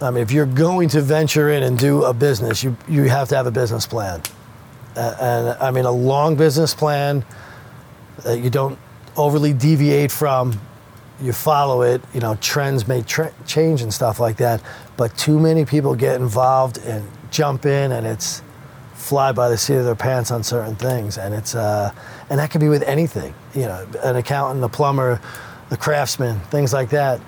I mean, if you're going to venture in and do a business, you you have to have a business plan, uh, and I mean a long business plan that you don't overly deviate from. You follow it. You know, trends may tra- change and stuff like that, but too many people get involved and jump in, and it's fly by the seat of their pants on certain things, and it's uh, and that could be with anything. You know, an accountant, a plumber, the craftsman, things like that.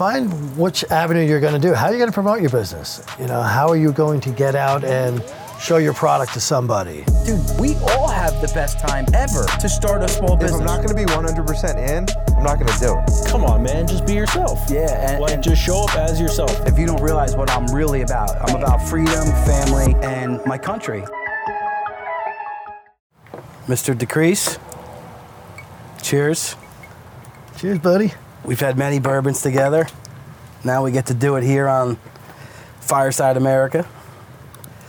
Find which avenue you're going to do. How are you going to promote your business? You know, how are you going to get out and show your product to somebody? Dude, we all have the best time ever to start a small business. If business. I'm not going to be 100% in, I'm not going to do it. Come on, man, just be yourself. Yeah, and- like and- just show up as yourself. if you don't realize what I'm really about, I'm about freedom, family, and my country. Mr. DeCresce, cheers. Cheers, buddy. We've had many bourbons together. Now we get to do it here on Fireside America.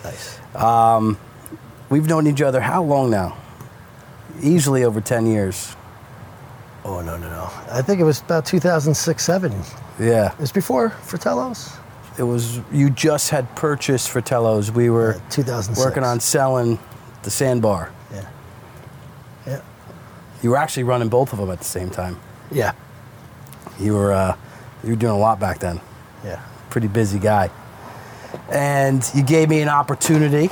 Nice. We've known each other how long now? Easily over 10 years. Oh no, no, no. I think it was about 2006, seven. Yeah. It Yeah. was before Fratello's. It was, you just had purchased Fratello's. We were Uh, 2006. working on selling the sandbar. Yeah. Yeah. You were actually running both of them at the same time. Yeah. You were, uh, you were doing a lot back then. Yeah. pretty busy guy. And you gave me an opportunity.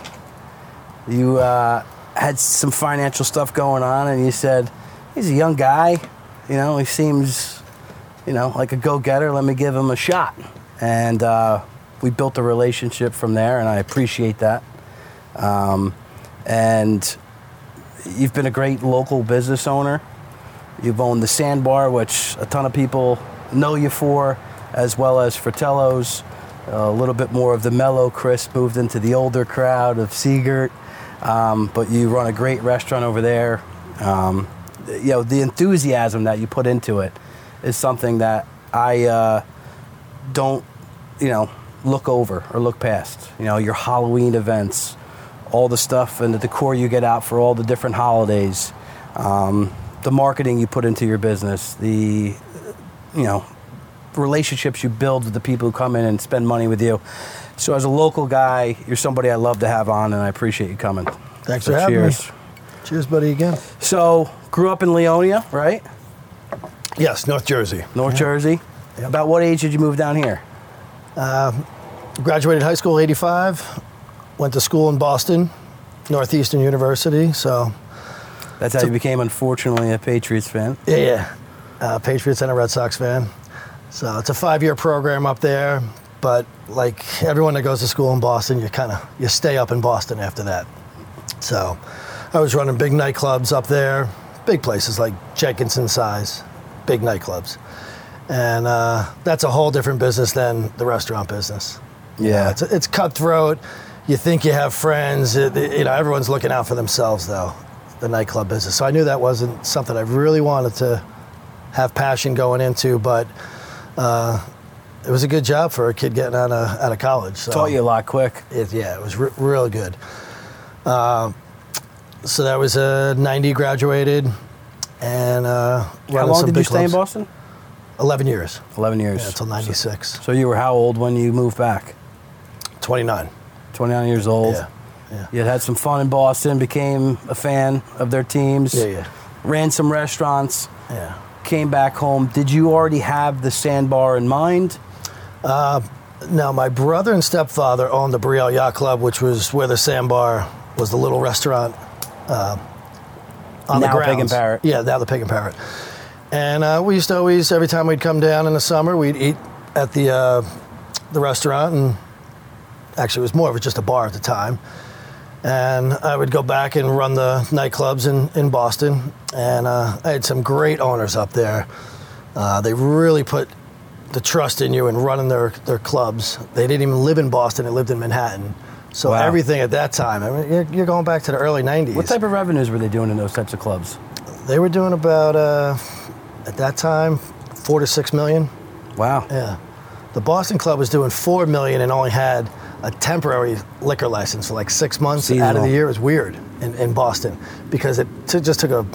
You uh, had some financial stuff going on, and you said, "He's a young guy, you know. He seems, you know, like a go-getter. Let me give him a shot." And uh, we built a relationship from there, and I appreciate that. Um, and you've been a great local business owner. You've owned the Sandbar, which a ton of people know you for, as well as Fratello's. A little bit more of the mellow Chris moved into the older crowd of Sea Girt. Um, but you run a great restaurant over there. Um, you know, the enthusiasm that you put into it is something that I uh, don't, you know, look over or look past. You know, your Halloween events, all the stuff and the decor you get out for all the different holidays, um, the marketing you put into your business, the, you know, relationships you build with the people who come in and spend money with you. So as a local guy, you're somebody I love to have on, and I appreciate you coming. Thanks So for having cheers. me. Cheers, buddy, again. So grew up in Leonia, right? Yes, North Jersey. North Jersey. Yep. About what age did you move down here? Um, graduated high school 85. Went to school in Boston, Northeastern University. So, That's how you became, unfortunately, a Patriots fan. yeah, yeah. Uh, Patriots and a Red Sox fan. So it's a five-year program up there. But like everyone that goes to school in Boston, you kind of you stay up in Boston after that. So I was running big nightclubs up there, big places like Jenkinson size, big nightclubs. And uh, that's a whole different business than the restaurant business. Yeah. it's, it's cutthroat. You think you have friends. It, it- you know, everyone's looking out for themselves, though, the nightclub business. So I knew that wasn't something I really wanted to have passion going into, but uh, it was a good job for a kid getting out of, out of college. So Taught you a lot quick. it, yeah, it was re- real good. Uh, so that was a 90 graduated and uh, How long did you stay in. Boston? 11 years. 11 years. Yeah, until 96. So you were how old when you moved back? 29. 29 years old. Yeah. Yeah. You had some fun in Boston, became a fan of their teams, Yeah, yeah. ran some restaurants, Yeah. came back home. Did you already have the sandbar in mind? Now, my brother and stepfather owned the Brielle Yacht Club, which was where the sandbar was the little restaurant uh, on Now the Pig and Parrot. Yeah, now the Pig and Parrot. And uh, we used to always, every time we'd come down in the summer, we'd eat at the uh, the restaurant, and actually it was more of just a bar at the time. And I would go back and run the nightclubs in, in Boston, and uh, I had some great owners up there. Uh, they really put the trust in you and running their, their clubs. They didn't even live in Boston; they lived in Manhattan. So Wow. everything at that time, I mean, you're, you're going back to the early '90s. What type of revenues were they doing in those types of clubs? They were doing about uh, at that time four to six million. Wow. Yeah, the Boston club was doing four million and only had a temporary liquor license for like six months out of the year. It was weird in, in Boston because it t- just took a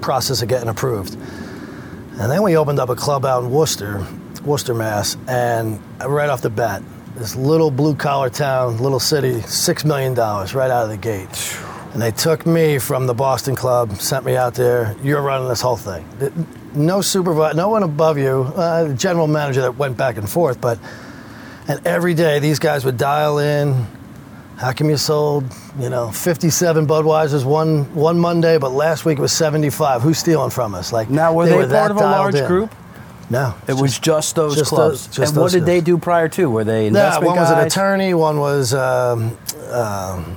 process of getting approved. And then we opened up a club out in Worcester, Worcester, Mass, and right off the bat, this little blue collar town, little city, six million dollars right out of the gate. And they took me from the Boston club, sent me out there. You're running this whole thing. No supervisor, no one above you. Uh, the general manager that went back and forth, but and every day these guys would dial in. How come you sold, you know, 57 Budweisers one one Monday, but last week it was 75? Who's stealing from us? Like Now, were they, that part of a large in. group? No, It was just those just clubs. those- just and what did they do prior to? Were they investment one was an attorney, one was um, um,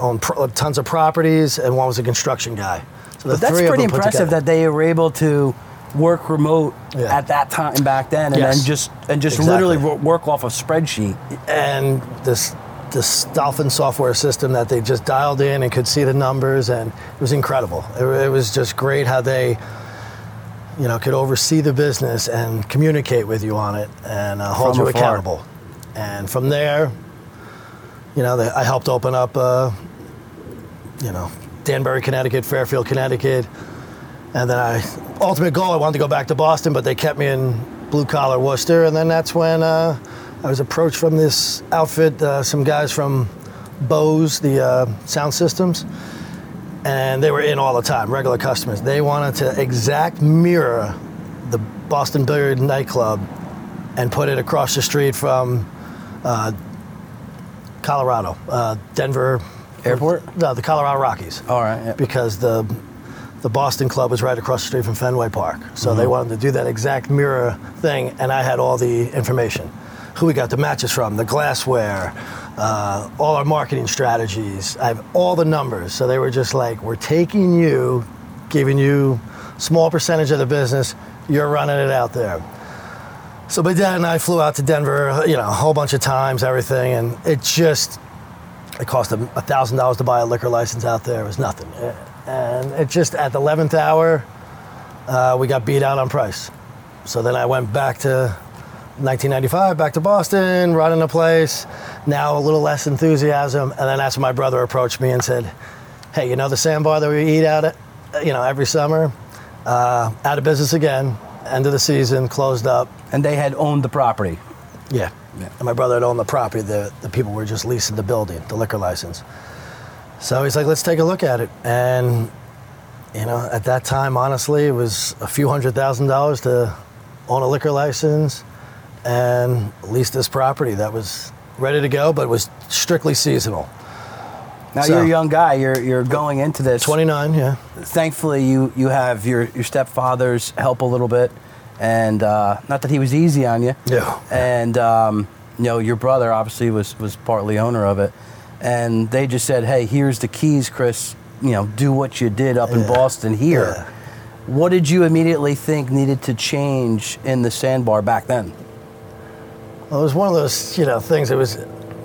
owned pro- tons of properties, and one was a construction guy. So the But that's pretty impressive that they were able to work remote Yeah. at that time back then, and Yes. then just and just Exactly. literally work off a spreadsheet. and this this Dolphin software system that they just dialed in and could see the numbers, and it was incredible. It, it was just great how they, you know, could oversee the business and communicate with you on it and uh, hold From you afar. accountable. And from there, you know, they, I helped open up, uh, you know, Danbury, Connecticut, Fairfield, Connecticut, and then I ultimate goal I wanted to go back to Boston, but they kept me in blue collar Worcester, and then that's when uh, I was approached from this outfit, uh, some guys from Bose, the uh, sound systems, and they were in all the time, regular customers. They wanted to exact mirror the Boston Billiard nightclub and put it across the street from uh, Colorado, uh, Denver Airport? No, the Colorado Rockies All right. yeah. because the the Boston club was right across the street from Fenway Park. So they wanted to do that exact mirror thing, and I had all the information. Who we got the matches from, the glassware, uh, all our marketing strategies. I have all the numbers. So they were just like, we're taking you, giving you small percentage of the business, you're running it out there. So my dad and I flew out to Denver, you know, a whole bunch of times, everything, and it just it cost a thousand dollars to buy a liquor license out there. It was nothing, and it just at the eleventh hour, uh, we got beat out on price. So then I went back to 1995, back to Boston, running the place. Now a little less enthusiasm, and then that's when my brother approached me and said, "Hey, you know the sandbar that we eat out at, you know, every summer, uh, out of business again. End of the season, closed up. And they had owned the property. Yeah. Yeah. And my brother had owned the property. The, the people were just leasing the building, the liquor license. So he's like, let's take a look at it. And, you know, at that time, honestly, it was a few hundred thousand dollars to own a liquor license and lease this property that was ready to go, but was strictly seasonal. Now So- you're a young guy. You're you're going into this. 29, yeah. Thankfully, you you have your your stepfather's help a little bit, and uh, not that he was easy on you. Yeah. And um, you know your brother obviously was was partly owner of it, and they just said, "Hey, here's the keys, Chris. You know, do what you did up in Boston here." Yeah. What did you immediately think needed to change in the sandbar back then? Well, it was one of those, you know, things. It was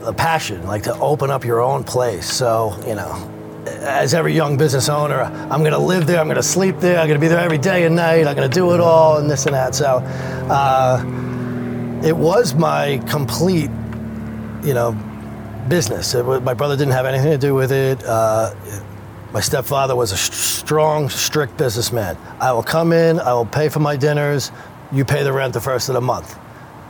a passion, like to open up your own place. So, you know, as every young business owner, I'm going to live there. I'm going to sleep there. I'm going to be there every day and night. I'm going to do it all and this and that. So, uh, it was my complete, you know, business. It was, my brother didn't have anything to do with it. Uh, my stepfather was a st- strong, strict businessman. I will come in, I will pay for my dinners, you pay the rent the first of the month.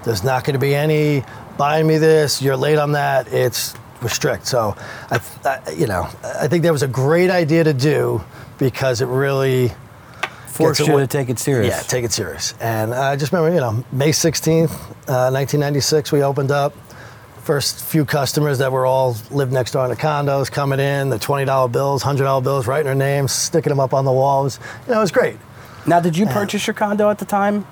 There's not going to be any buying me this, you're late on that. It's we're strict. So, I, I, you know, I think that was a great idea to do because it really Forced you to take it serious. yeah, take it serious. And I just remember, you know, May 16th, uh, 1996, we opened up. First few customers that were all lived next door in the condos coming in, the $20 bills, $100 bills, writing their names, sticking them up on the walls. You know, it was great. Now, did you purchase your condo at the time?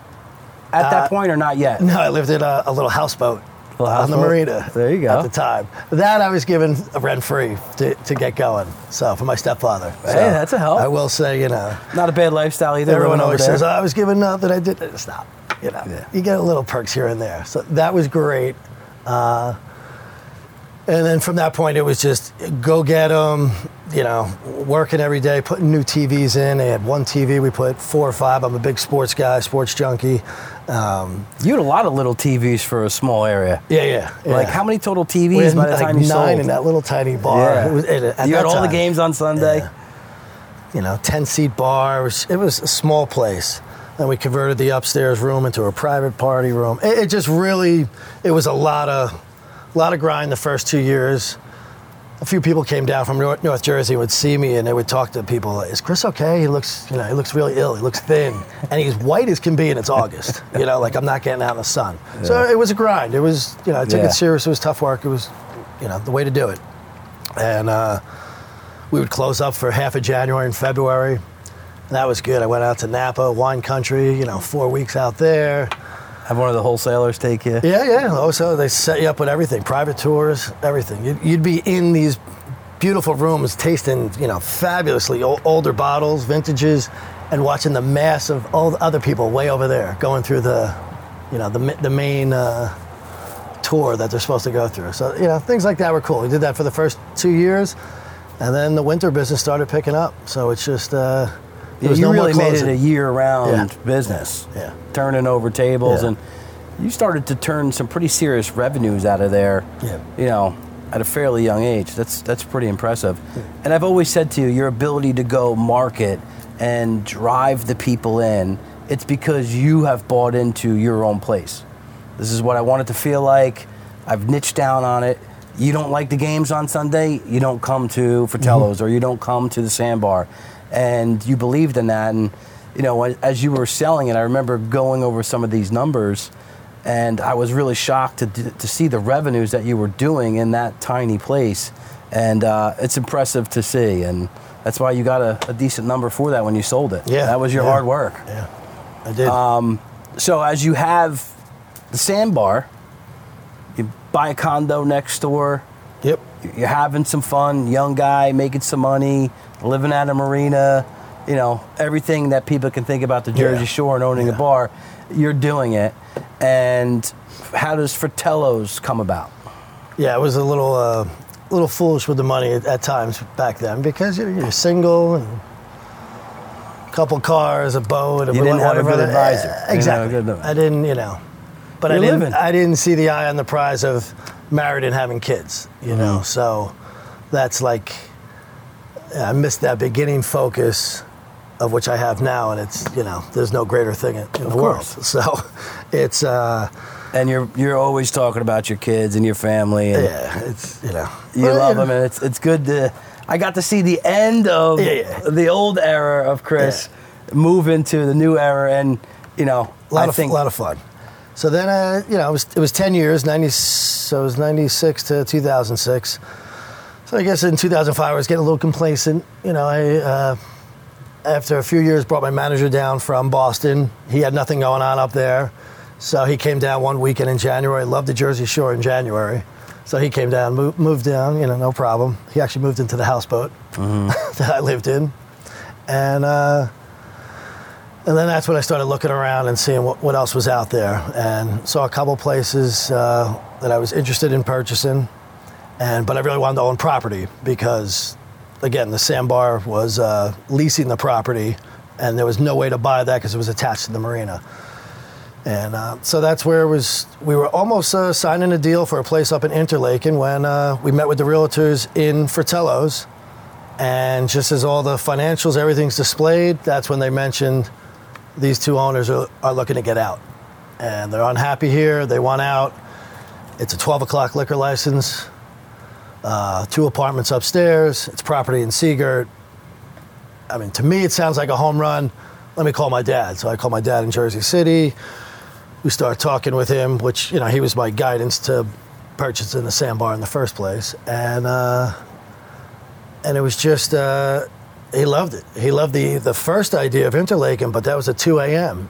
At Uh, that point, or not yet? No, I lived in a, a little houseboat Little on the marina. There you go. At the time. That I was given rent free to, to get going. So, for my stepfather. Hey, So, that's a help. I will say, you know, Not a bad lifestyle either. Everyone always says, I was given nothing. I did. Stop. You know, Yeah. you get a little perks here and there. So that was great. Uh, and then from that point, it was just go get them. You know, working every day, putting new TVs in. They had one TV. We put four or five. I'm a big sports guy, sports junkie. Um, You had a lot of little TVs for a small area. yeah, yeah, yeah. Like how many total TVs by the like time you nine sold? in that little tiny bar. Yeah. Was, at you had all the games on Sunday. Yeah. you know, 10 seat bar. It was, it was a small place. Then we converted the upstairs room into a private party room. It, it just really, it was a lot of a lot of grind the first two years. A few people came down from North, North Jersey and would see me and they would talk to people. Is Chris okay? He looks, you know, he looks really ill. He looks thin, and he's white as can be, and it's August. You know, like I'm not getting out in the sun. So it was a grind. It was, you know, I took Yeah. it serious. It was tough work. It was, you know, the way to do it. And uh, we would close up for half of January and February. That was good. I went out to Napa, wine country. You know, four weeks out there. Have one of the wholesalers take you. Yeah, yeah. Also, they set you up with everything, private tours, everything. You'd, you'd be in these beautiful rooms, tasting, you know, fabulously o- older bottles, vintages, and watching the mass of all the other people way over there going through the, you know, the the main uh, tour that they're supposed to go through. So, you know, things like that were cool. We did that for the first two years, and then the winter business started picking up. So it's just. Uh, there was you no really made it a year-round Yeah. business. Yeah. Turning over tables, and you started to turn some pretty serious revenues out of there. Yeah. You know, at a fairly young age. That's that's pretty impressive. And I've always said to you, your ability to go market and drive the people in, it's because you have bought into your own place. This is what I want it to feel like. I've niched down on it. You don't like the games on Sunday, you don't come to Fratello's or you don't come to the sandbar. And you believed in that. And, you know, as you were selling it, I remember going over some of these numbers and I was really shocked to, to see the revenues that you were doing in that tiny place. And uh, it's impressive to see. And that's why you got a, a decent number for that when you sold it. Yeah, That was your yeah. hard work. Yeah, I did. So as you have the sandbar, you buy a condo next door. yep. You're having some fun, young guy making some money, living at a marina. You know everything that people can think about the Jersey Yeah. Shore and owning a bar. You're doing it, and how does Fratello's come about? Yeah, it was a little, uh, little foolish with the money at, at times back then because you're, you're single and a couple cars, a boat. You didn't have a good advisor. Eh, You didn't have a Exactly. good. I didn't, you know, but I You're didn't. living. I didn't see the eye on the prize of married and having kids. You Mm-hmm. know, so that's like I missed that beginning focus of which I have now, and it's you know, there's no greater thing in, in the world. So it's. Uh, And you're you're always talking about your kids and your family, and yeah, it's you know you Well, love know. them, and it's it's good to. I got to see the end of Yeah, yeah. the old era of Chris move into the new era, and you know, A lot I of think a lot of fun. So then, uh, you know, it was it was ten years, ninety. So it was ninety six to two thousand six. So I guess in two thousand five, I was getting a little complacent. You know, I uh, after a few years brought my manager down from Boston. He had nothing going on up there, so he came down one weekend in January. Loved the Jersey Shore in January. So he came down, moved, moved down, you know, no problem. He actually moved into the houseboat that I lived in, and. Uh, and then that's when I started looking around and seeing what, what else was out there, and saw a couple places uh, that I was interested in purchasing, and but I really wanted to own property because, again, the sandbar was uh, leasing the property, and there was no way to buy that because it was attached to the marina. And uh, so that's where it was. We were almost uh, signing a deal for a place up in Interlaken when uh, we met with the realtors in Fratello's, and just as all the financials, everything's displayed, that's when they mentioned these two owners are, are looking to get out. And they're unhappy here, they want out. It's a 12 o'clock liquor license, uh, two apartments upstairs, it's property in Sea Girt. I mean, to me, it sounds like a home run. Let me call my dad. So I call my dad in Jersey City. We start talking with him, which, you know, he was my guidance to purchasing the sandbar in the first place. And, uh, and it was just uh, he loved it. He loved the the first idea of Interlaken, but that was at 2 a.m.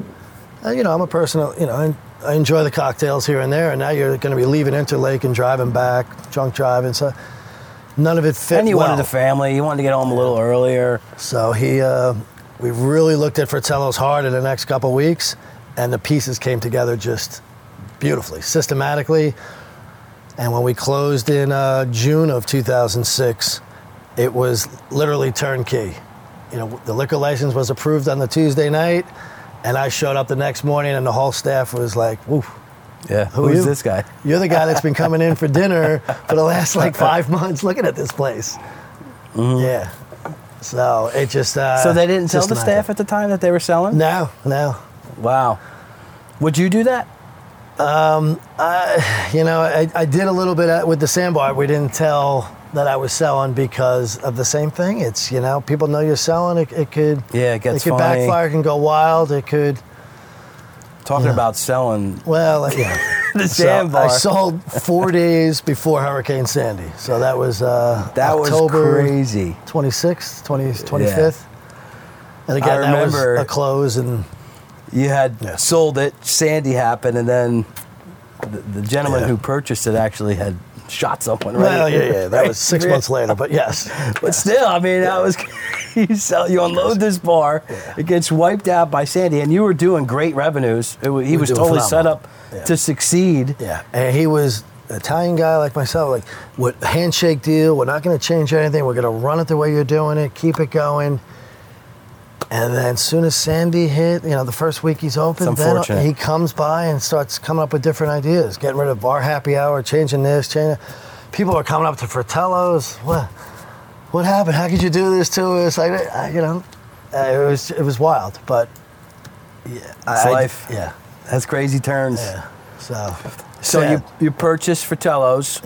Uh, you know, I'm a person. You know, I enjoy the cocktails here and there, and now you're going to be leaving Interlake and driving back, drunk driving. So none of it fit. and you well. wanted the family, you wanted to get home a little earlier. So he, uh, we really looked at Fratello's hard in the next couple weeks, and the pieces came together just beautifully, systematically. And when we closed in uh, June of 2006, it was literally turnkey. You know, the liquor license was approved on the Tuesday night, and I showed up the next morning, and the whole staff was like, "Woo, Yeah, Who who's this guy? you're the guy that's been coming in for dinner for the last like five months, looking at this place." Yeah. So it just. Uh, Mm-hmm. So they didn't tell the staff at the time that they were selling? No, no. Wow. Would you do that? Um, I, You know, I, I did a little bit with the sandbar. We didn't tell that I was selling because of the same thing. It's you know, people know you're selling. It, it could Yeah, it gets it could funny. backfire. It can go wild. It could Talking Yeah. about selling well, yeah. the So sandbar. I sold four days before Hurricane Sandy. So that was uh, that October was crazy. 26th, 20, 25th. And again, I that was a close and You had Yeah. sold it, Sandy happened, and then the, the gentleman Yeah. who purchased it actually had shot someone. Right? well, yeah, yeah, that was six months later. But yes, But still, I mean, that was you sell, you unload this bar, it gets wiped out by Sandy, and you were doing great revenues. It, he were was totally set up Yeah. to succeed. Yeah, and he was Italian guy like myself. Like, what handshake deal? We're not going to change anything. We're going to run it the way you're doing it. Keep it going. And then, as soon as Sandy hit, you know, the first week he's open, then he comes by and starts coming up with different ideas, getting rid of bar happy hour, changing this, changing. People are coming up to Fratello's. What? What happened? How could you do this to us? I, I you know, uh, it was it was wild, but yeah, It's I- life. yeah, Has crazy turns. yeah. So, So sad. you, you purchased Fratello's.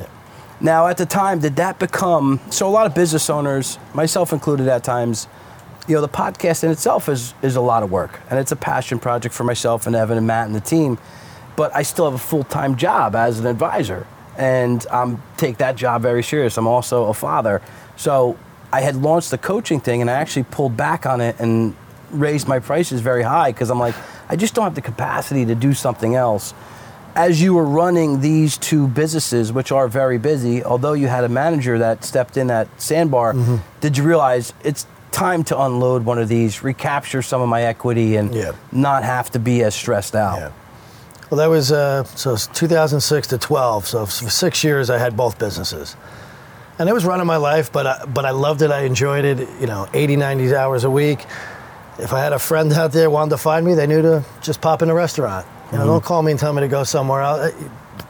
Now, at the time, did that become so? A lot of business owners, myself included, at times, you know, the podcast in itself is is a lot of work, and it's a passion project for myself and Evan and Matt and the team. But I still have a full time job as an advisor, and um, take that job very serious. I'm also a father, so I had launched the coaching thing, and I actually pulled back on it and raised my prices very high because I'm like, I just don't have the capacity to do something else as you were running these two businesses, which are very busy, although you had a manager that stepped in at Sandbar, Mm-hmm. did you realize it's time to unload one of these, recapture some of my equity, and Yeah. not have to be as stressed out? Yeah. Well, that was uh, so it's 2006 to 12. So for six years, I had both businesses, and it was running my life. But I, but I loved it. I enjoyed it. You know, 80, 90 hours a week. If I had a friend out there wanted to find me, they knew to just pop in a restaurant. You know, don't call me and tell me to go somewhere else.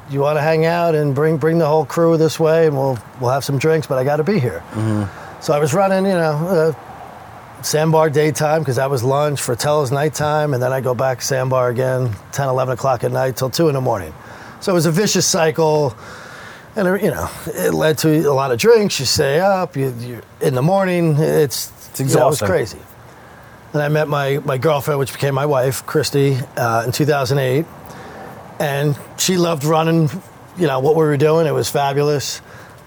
You want to hang out and bring bring the whole crew this way, and we'll we'll have some drinks. But I got to be here. So I was running. You know. Uh, Sandbar daytime because that was lunch, Fratello's nighttime, and then I go back Sandbar again 10, 11 o'clock at night till 2 in the morning. So it was a vicious cycle. And, you know, it led to a lot of drinks. You stay up, you, you in the morning, it's, It's you know, it was crazy. And I met my, my girlfriend, which became my wife, Christy, uh, in 2008. And she loved running, you know, what we were doing. It was fabulous.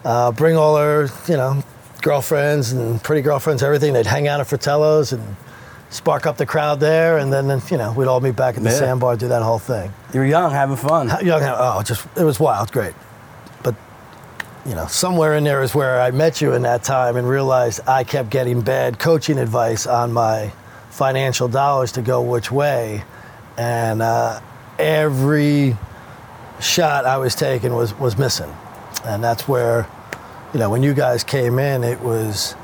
Uh, bring all her, you know, girlfriends and pretty girlfriends, everything. They'd hang out at Fratello's and spark up the crowd there. And then, you know, we'd all meet back at the Yeah. sandbar, do that whole thing. You were young, having fun. Young, oh, just, it was wild, great. But, you know, somewhere in there is where I met you in that time and realized I kept getting bad coaching advice on my financial dollars to go which way. And uh, every shot I was taking was, was missing. And that's where, you know, when you guys came in, it was,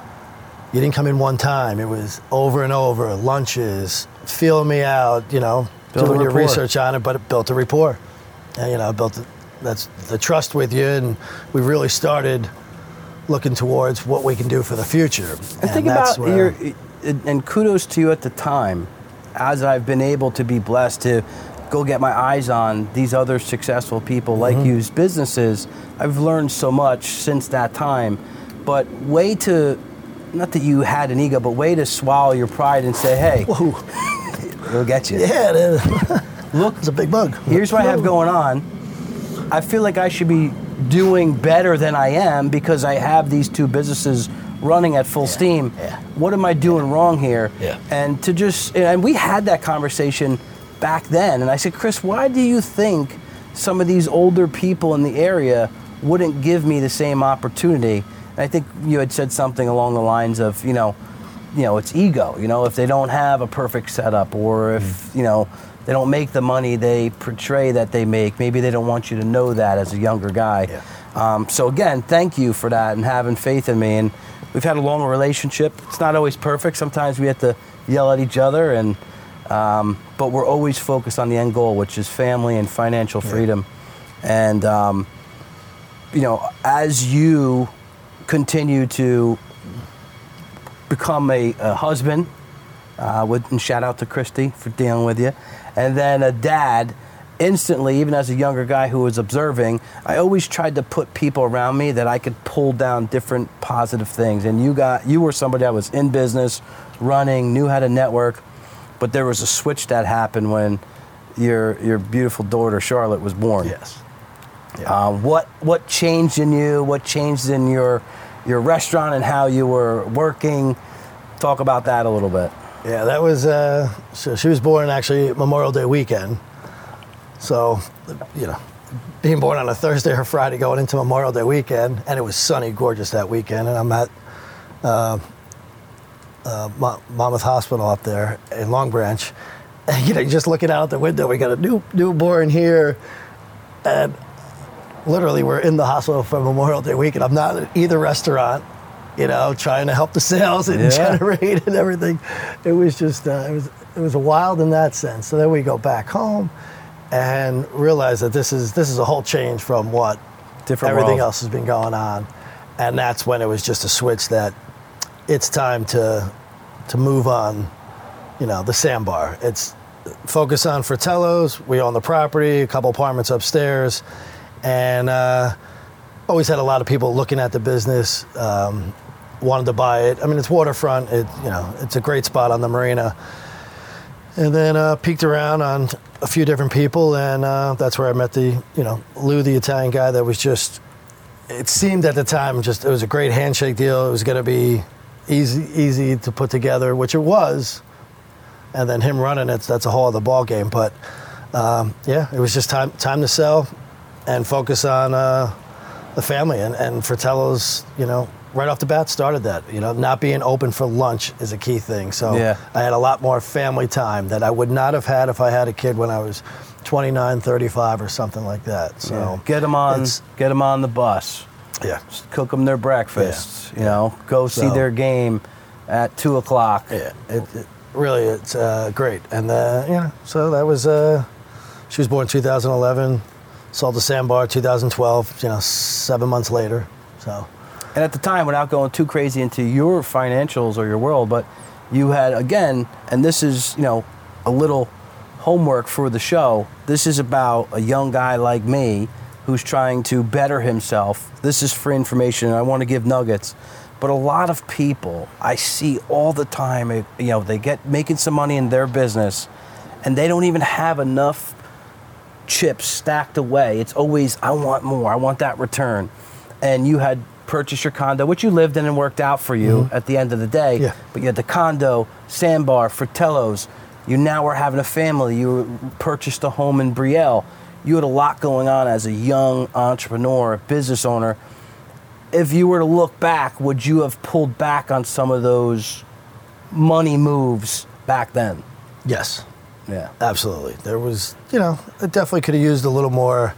you didn't come in one time. It was over and over, lunches, feeling me out, you know, Build a doing your research on it, but it built a rapport. And, you know, built the, that's the trust with you. And we really started looking towards what we can do for the future. And think about your, and kudos to you at the time, as I've been able to be blessed to go get my eyes on these other successful people like Mm-hmm. you's businesses. I've learned so much since that time, but way to, not that you had an ego, but way to swallow your pride and say, hey, we'll get you. Yeah, it is. Look, it's a big bug. here's what I have going on. I feel like I should be doing better than I am because I have these two businesses running at full steam. yeah. What am I doing wrong here? Yeah. And to just and we had that conversation back then and I said, "Chris, why do you think some of these older people in the area wouldn't give me the same opportunity?" And I think you had said something along the lines of, you know, you know, it's ego. You know, if they don't have a perfect setup, or if Mm. you know they don't make the money they portray that they make, maybe they don't want you to know that as a younger guy. Yeah. Um, so again, thank you for that and having faith in me. And we've had a long relationship. It's not always perfect. Sometimes we have to yell at each other, and um, but we're always focused on the end goal, which is family and financial freedom. And um, you know, as you continue to become a, a husband, uh, with, and shout out to Christy for dealing with you, and then a dad. instantly, even as a younger guy who was observing, I always tried to put people around me that I could pull down different positive things. And you got you were somebody that was in business, running, knew how to network, but there was a switch that happened when your your beautiful daughter Charlotte was born. Yes. Uh, what what changed in you? What changed in your your restaurant and how you were working? Talk about that a little bit. Yeah, that was. Uh, so she was born actually Memorial Day weekend. So, you know, being born on a Thursday or Friday going into Memorial Day weekend, and it was sunny, gorgeous that weekend, and I'm at uh, uh, Monmouth Hospital up there in Long Branch, and you know, just looking out the window. We got a new newborn here, and literally we're in the hospital for Memorial Day weekend. I'm not at either restaurant, you know, trying to help the sales and Yeah. generate and everything. It was just uh, it was it was wild in that sense. So then we go back home and realize that this is this is a whole change from what Different everything world. else has been going on, and that's when it was just a switch that it's time to to move on. You know, the sandbar. It's focus on Fratello's. We own the property, a couple apartments upstairs, and uh, always had a lot of people looking at the business, um, wanted to buy it. I mean, it's waterfront. It you know, it's a great spot on the marina. And then uh, peeked around on a few different people, and uh, that's where I met the you know Lou, the Italian guy. That was just. It seemed at the time just it was a great handshake deal. It was going to be easy easy to put together, which it was. And then him running it, that's a whole other ball game. But um, yeah, it was just time time to sell and focus on uh, the family. And, and Fratello's, you know, right off the bat started that. You know, not being open for lunch is a key thing. So Yeah. I had a lot more family time that I would not have had if I had a kid when I was 29, 35 or something like that. So Yeah. get them on get them on the bus. Yeah. Cook them their breakfast. You know, go see their game at two o'clock. Yeah, it, it really it's uh, great, and uh, you know, so that was. Uh, she was born 2011, sold the Sandbar 2012. You know, seven months later. So And at the time, without going too crazy into your financials or your world, but you had again, and this is you know a little homework for the show. This is about a young guy like me who's trying to better himself. This is free information, and I want to give nuggets. But a lot of people I see all the time, you know, they get making some money in their business, and they don't even have enough chips stacked away. It's always, I want more, I want that return. And you had purchased your condo, which you lived in and worked out for you mm-hmm. at the end of the day. Yeah. But you had the condo, Sandbar, Fratello's. You now are having a family. You purchased a home in Brielle. You had a lot going on as a young entrepreneur, a business owner. If you were to look back, would you have pulled back on some of those money moves back then? yes, Yeah. absolutely. There was, you know, it definitely could have used a little more,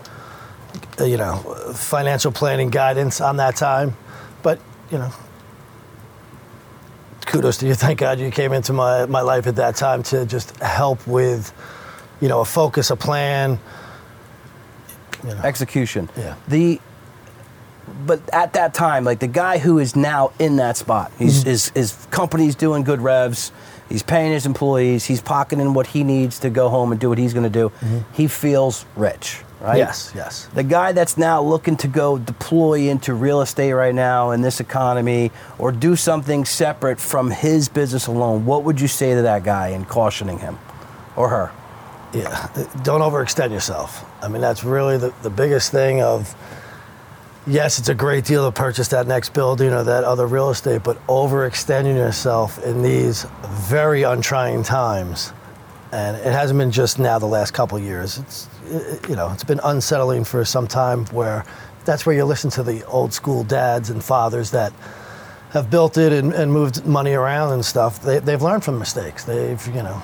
uh, you know, financial planning guidance on that time, but you know. Kudos to you. Thank God you came into my, my life at that time to just help with, you know, a focus, a plan. You know. execution. Yeah. The but at that time, like the guy who is now in that spot, he's Mm-hmm. his his company's doing good revs. He's paying his employees. He's pocketing what he needs to go home and do what he's going to do. He feels rich, right? Mm-hmm. Yes, yes. The guy that's now looking to go deploy into real estate right now in this economy or do something separate from his business alone, what would you say to that guy in cautioning him or her? Yeah, don't overextend yourself. I mean, that's really the, the biggest thing of, yes, it's a great deal to purchase that next building or that other real estate, but overextending yourself in these very untrying times. And it hasn't been just now the last couple years. It's, it- you know, it's been unsettling for some time where that's where you listen to the old school dads and fathers that have built it and, and moved money around and stuff. They, they've learned from mistakes. They've, you know,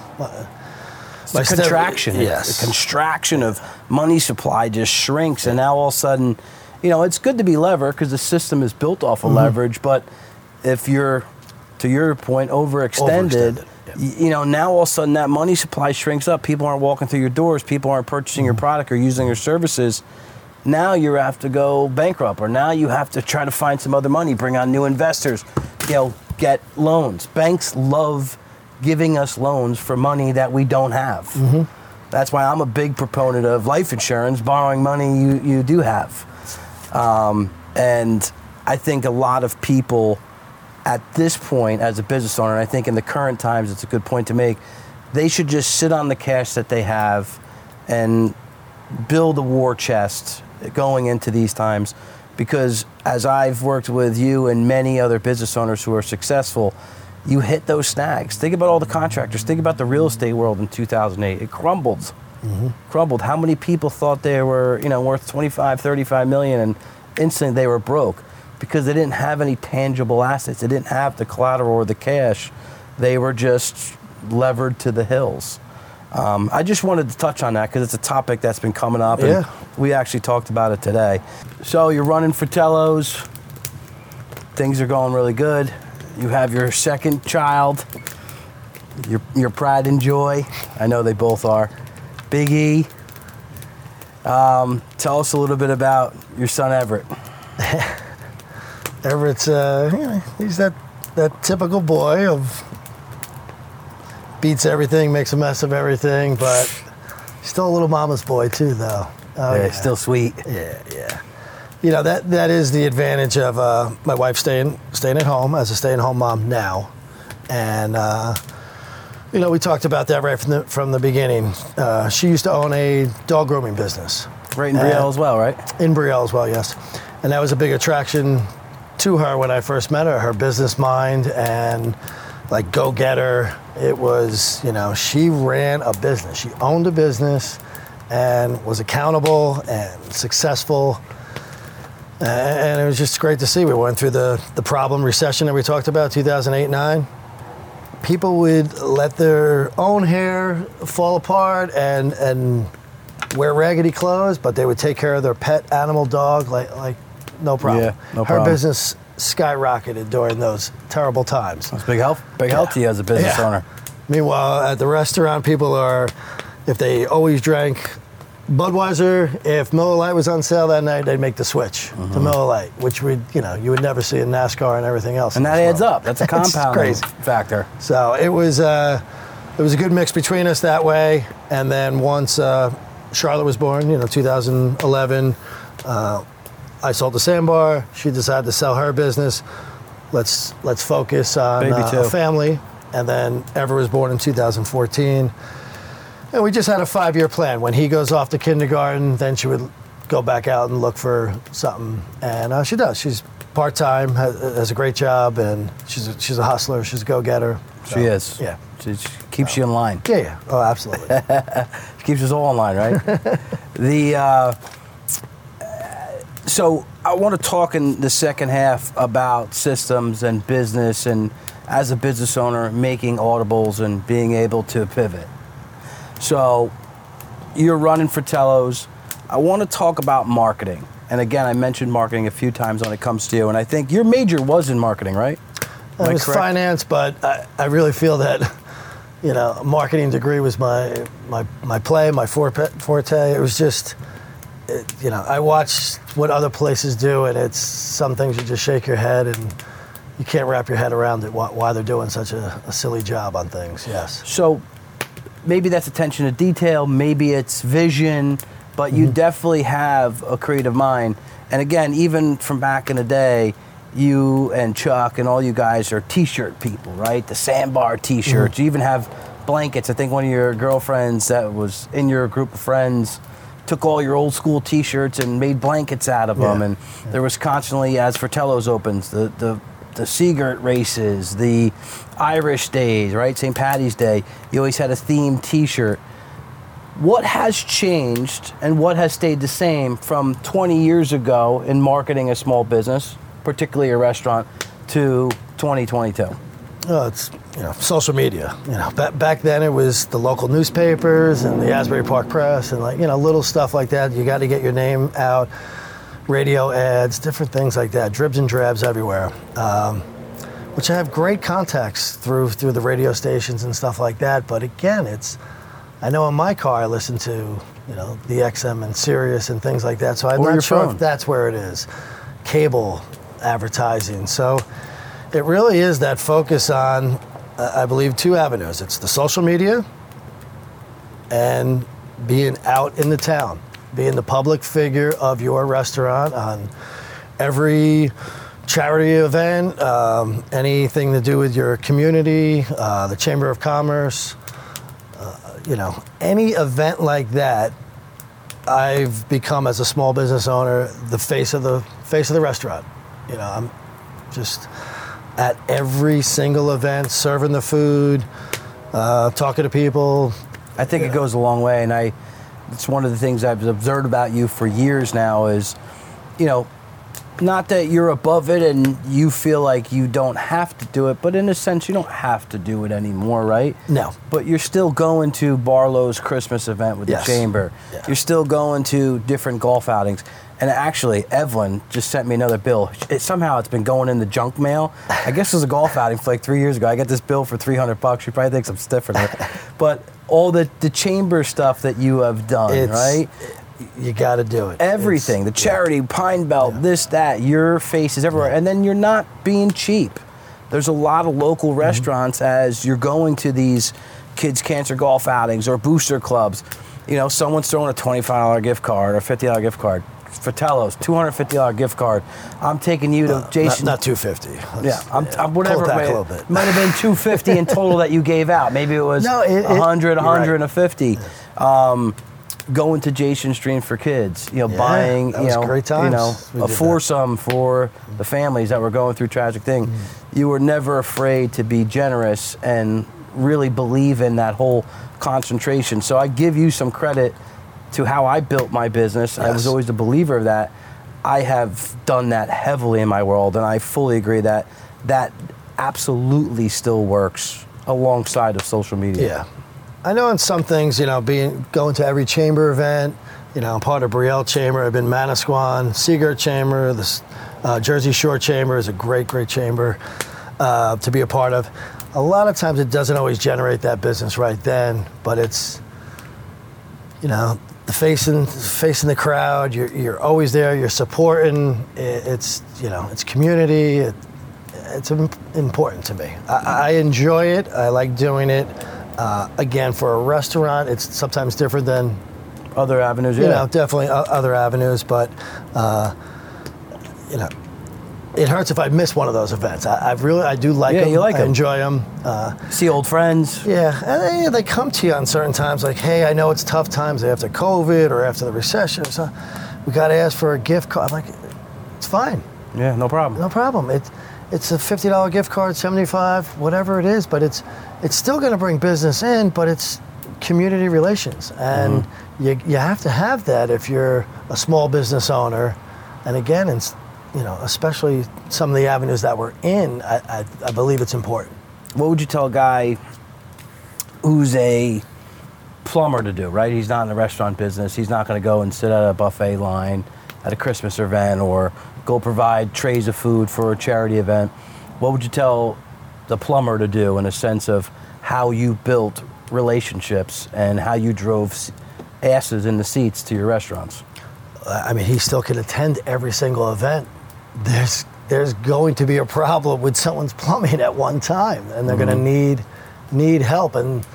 It's My a step- contraction. yes. The contraction of money supply just shrinks, and now all of a sudden, you know, it's good to be lever because the system is built off Mm-hmm. of leverage. But if you're, to your point, overextended, Overextended, yeah. you know, now all of a sudden that money supply shrinks up. People aren't walking through your doors. People aren't purchasing Mm-hmm. your product or using your services. Now you have to go bankrupt, or now you have to try to find some other money, bring on new investors, you know, get loans. Banks love giving us loans for money that we don't have. That's why I'm a big proponent of life insurance, borrowing money you, you do have. Um, and I think a lot of people at this point, as a business owner, and I think in the current times, it's a good point to make, they should just sit on the cash that they have and build a war chest going into these times. Because as I've worked with you and many other business owners who are successful, you hit those snags. Think about all the contractors. Think about the real estate world in 2008. It crumbled. Crumbled. How many people thought they were, you know, worth 25, 35 million and instantly they were broke because they didn't have any tangible assets. They didn't have the collateral or the cash. They were just levered to the hills. Um, I just wanted to touch on that because it's a topic that's been coming up, and Yeah. we actually talked about it today. So you're running Fratello's. Things are going really good. You have your second child. Your your pride and joy. I know they both are. Big E. Um, tell us a little bit about your son Everett. Everett's, uh, you know, he's that, that typical boy of beats everything, makes a mess of everything, but still a little mama's boy too, though. Oh, yeah, still sweet. Yeah, yeah. You know that that is the advantage of uh, my wife staying staying at home as a stay-at-home mom now, and uh, you know we talked about that right from the from the beginning. Uh, she used to own a dog grooming business Right in Brielle as well, right? in Brielle as well, yes, and that was a big attraction to her when I first met her. Her business mind and like go getter. It was you know she ran a business. She owned a business and was accountable and successful. And it was just great to see. We went through the, the problem recession that we talked about, 2008 9. People would let their own hair fall apart and, and wear raggedy clothes, but they would take care of their pet animal dog like, like no problem. Yeah, no Her problem. business skyrocketed during those terrible times. That's big help. Big help to you as a business Yeah. owner. Meanwhile, at the restaurant, people are, if they always drank Budweiser, if Miller Lite was on sale that night, they'd make the switch Mm-hmm. to Miller Lite, which would, you know, you would never see in NASCAR and everything else. And that adds world. up. That's a compound crazy. factor. So it was, uh, it was a good mix between us that way. And then once uh, Charlotte was born, you know, 2011, uh, I sold the sandbar. She decided to sell her business. Let's let's focus on uh, a family. And then Ever was born in 2014. And we just had a five-year plan. When he goes off to kindergarten, then she would go back out and look for something. And uh, she does. She's part-time, has, has a great job, and she's a, she's a hustler. She's a go-getter. She is. Yeah. She, she keeps you in line. Yeah, yeah. Oh, absolutely. She keeps us all in line, right? the uh, so I want to talk in the second half about systems and business and as a business owner making audibles and being able to pivot. So you're running Fratello's. I want to talk about marketing. And again, I mentioned marketing a few times when it comes to you, and I think your major was in marketing, right? Am it was correct? finance, but I, I really feel that, you know, a marketing degree was my my my play, my forte. forte. It was just, it, you know, I watched what other places do, and it's some things you just shake your head and you can't wrap your head around it why, why they're doing such a, a silly job on things. Yes. So maybe that's attention to detail, maybe it's vision, but you mm-hmm. definitely have a creative mind. And again, even from back in the day, you and Chuck and all you guys are t-shirt people, right? The sandbar t-shirts. Mm-hmm. You even have blankets. I think one of your girlfriends that was in your group of friends took all your old school t-shirts and made blankets out of them Yeah. and there was constantly as Fratello's opens the the the Sea Girt races, the Irish days, right? St. Patty's Day. You always had a themed T-shirt. What has changed and what has stayed the same from 20 years ago in marketing a small business, particularly a restaurant, to 2022? Oh, it's you know social media. You know, back back then it was the local newspapers and the Asbury Park Press and like you know little stuff like that. You got to get your name out, radio ads, different things like that, dribs and drabs everywhere. Um, which I have great contacts through through the radio stations and stuff like that. But again, it's I know in my car I listen to you know the XM and Sirius and things like that. So I'm Or not sure phone. if that's where it is. Cable advertising. So it really is that focus on, uh, I believe, two avenues. It's the social media and being out in the town, being the public figure of your restaurant on every charity event, um, anything to do with your community, uh, the Chamber of Commerce, uh, you know, any event like that. I've become as a small business owner the face of the face of the restaurant. You know, I'm just at every single event, serving the food, uh, talking to people. I think it goes a long way, and I. It's one of the things I've observed about you for years now is, you know, not that you're above it and you feel like you don't have to do it, but in a sense you don't have to do it anymore, right? No. But you're still going to Barlow's Christmas event with Yes. the chamber. Yeah. You're still going to different golf outings. And actually, Evelyn just sent me another bill. It, somehow it's been going in the junk mail. I guess it was a golf outing for like three years ago. I got this bill for 300 bucks. She probably thinks I'm stiffing her. but all the, the chamber stuff that you have done, It's, right? You got to do it. everything the It's- charity pine belt this that your face is everywhere and then you're not being cheap. There's a lot of local Mm-hmm. restaurants as you're going to these kids cancer golf outings or booster clubs. You know someone's throwing a $25 gift card or $50 gift card Fratello's $250 gift card i'm taking you to Uh, jason not, not 250. yeah, I'm, yeah, I'm whatever. Pull it a little bit. might have been 250 in total that you gave out. Maybe it was No, it- it- 100, you're 100, right. and a 50. Um, going to Jason's Dream for kids, you know, Yeah, buying, that you was know, great you know, a did that. foursome for the families that were going through tragic thing. Mm-hmm. You were never afraid to be generous and really believe in that whole concentration. So I give you some credit to how I built my business. I was always a believer of that. I have done that heavily in my world, and I fully agree that that absolutely still works alongside of social media. Yeah. I know in some things, you know, being going to every chamber event, you know, I'm part of Brielle Chamber. I've been Manasquan, Sea Girt Chamber, the uh, Jersey Shore Chamber is a great, great chamber uh, to be a part of. A lot of times it doesn't always generate that business right then, but it's, you know, the facing facing the crowd. You're, you're always there. You're supporting. It's you know, it's community. It, it's important to me. I, I enjoy it. I like doing it. Uh, again, for a restaurant, it's sometimes different than Other avenues, you yeah. know, definitely other avenues. But uh, you know, it hurts if I miss one of those events. I, I really, I do like Yeah, them. you like I 'em. enjoy them. Uh, See old friends. yeah, and they, they come to you on certain times, like, hey, I know it's tough times after COVID or after the recession. So we got to ask for a gift card. I'm like, it's fine. Yeah, no problem. No problem. It's it's a fifty dollar gift card, seventy five, whatever it is, but it's it's still going to bring business in, but it's community relations, and you you have to have that if you're a small business owner, and again, it's you know especially some of the avenues that we're in, I I, I believe it's important. What would you tell a guy who's a plumber to do, right? He's not in the restaurant business. He's not going to go and sit at a buffet line at a Christmas event or go provide trays of food for a charity event. What would you tell the plumber to do in a sense of how you built relationships and how you drove asses in the seats to your restaurants? I mean, he still can attend every single event. There's there's going to be a problem with someone's plumbing at one time, and they're going to mm-hmm. need need help, and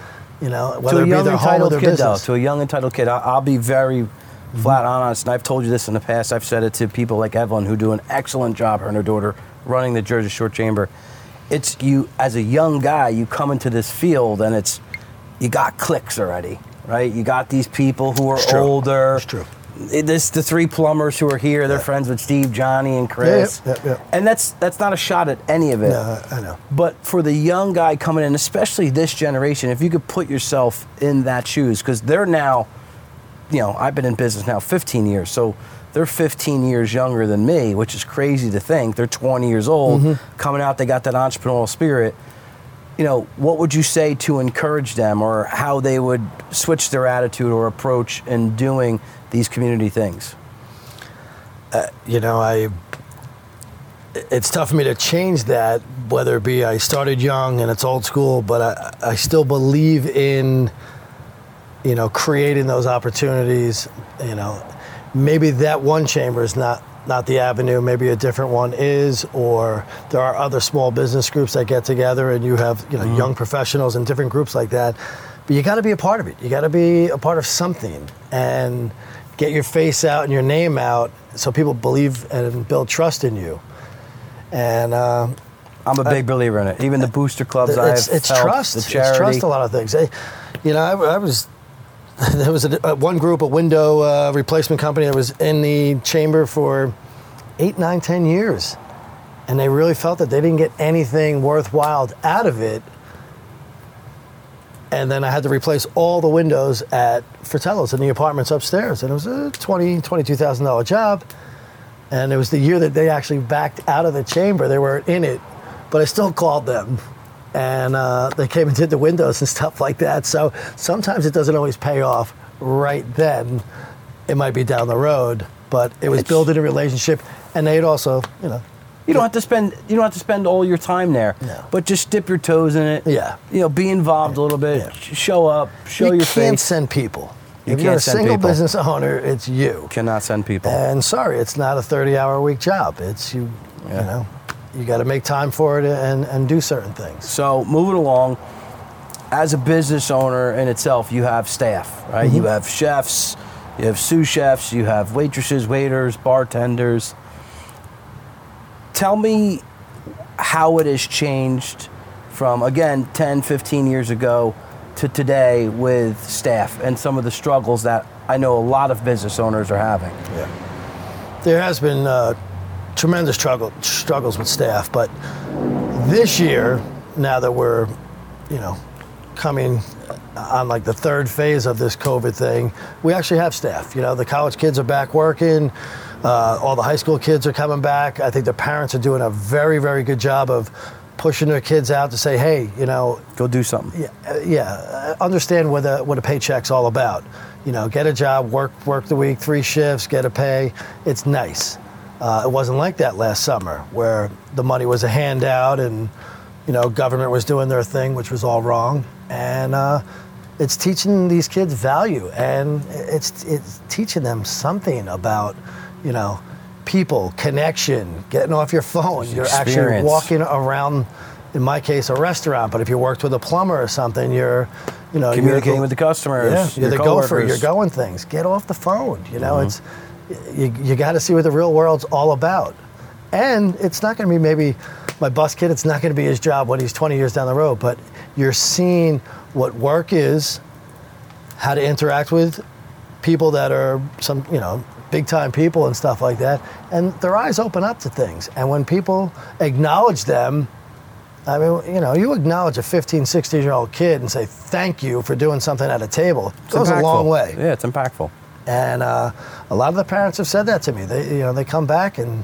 you know whether it be their home or entitled their kid, business. though, to a young entitled kid, I- I'll be very mm-hmm. flat honest, and I've told you this in the past. I've said it to people like Evelyn, who do an excellent job, her and her daughter, running the Jersey Shore Chamber. It's you as a young guy, you come into this field, and it's you got clicks already, right? You got these people who are older. It's true. This the three plumbers who are here. They're Yeah. friends with Steve, Johnny, and Chris. yeah, yeah. And that's that's not a shot at any of it. No, I know. But for the young guy coming in, especially this generation, if you could put yourself in that shoes, because they're now, you know, I've been in business now 15 years, so they're 15 years younger than me, which is crazy to think. They're 20 years old, Mm-hmm. coming out, they got that entrepreneurial spirit. You know, what would you say to encourage them or how they would switch their attitude or approach in doing these community things? Uh, you know, I it's tough for me to change that, whether it be I started young and it's old school, but I, I still believe in, you know, creating those opportunities. You know, maybe that one chamber is not not the avenue. Maybe a different one is, or there are other small business groups that get together, and you have you know mm-hmm. young professionals and different groups like that. but you got to be a part of it. You got to be a part of something and get your face out and your name out so people believe and build trust in you. And uh, I'm a big believer in it. Even the booster clubs it's, I've it's helped, trust. the It's trust a lot of things. I- you know, I, I was there was a, uh, one group, a window uh, replacement company that was in the chamber for eight, nine, ten years, and they really felt that they didn't get anything worthwhile out of it. And then I had to replace all the windows at Fratello's in the apartments upstairs, and it was a twenty, twenty-two thousand dollar job. And it was the year that they actually backed out of the chamber. They weren't in it, but I still called them. And uh, they came and did the windows and stuff like that. So sometimes it doesn't always pay off right then. It might be down the road, but it was building a relationship. And they'd also, you know, You don't have to spend you don't have to spend all your time there, No. but just dip your toes in it. Yeah. you know, be involved a little bit. Yeah. Show up, show you your can't send people. You if you're can't a send single people. business owner, it's you. Cannot send people. And sorry, it's not a 30 hour a week job. It's you, Yeah. you know, you got to make time for it and, and do certain things. So moving along, as a business owner in itself, you have staff, right? Mm-hmm. You have chefs, you have sous chefs, you have waitresses, waiters, bartenders. Tell me how it has changed from again 10, 15 years ago to today with staff and some of the struggles that I know a lot of business owners are having. Yeah. There has been uh, tremendous struggle, struggles with staff, but this year, now that we're, you know, coming on like the third phase of this COVID thing, we actually have staff. You know, the college kids are back working. Uh, all the high school kids are coming back. I think the parents are doing a very, very good job of pushing their kids out to say, hey, you know, Go do something. yeah, uh, yeah. uh, Understand what a what a paycheck's all about. You know, get a job, work work the week, three shifts, get a pay. It's nice. Uh, it wasn't like that last summer, where the money was a handout and you know government was doing their thing, which was all wrong. And uh, it's teaching these kids value, and it's it's teaching them something about you know people, connection, getting off your phone. You're actually walking around in my case, a restaurant. But if you worked with a plumber or something, you're, you know, you're Communicating with the customers, Yeah, you're your the gopher. You're going things. Get off the phone. You know, Mm-hmm. it's you, you got to see what the real world's all about. And it's not going to be maybe my bus kid. It's not going to be his job when he's 20 years down the road. But you're seeing what work is, how to interact with people that are some, you know, big time people and stuff like that. And their eyes open up to things. And when people acknowledge them, I mean, you know, you acknowledge a 15, 16 year old kid and say thank you for doing something at a table. It goes a long way. Yeah, it's impactful. And uh, a lot of the parents have said that to me. They, you know, they come back and,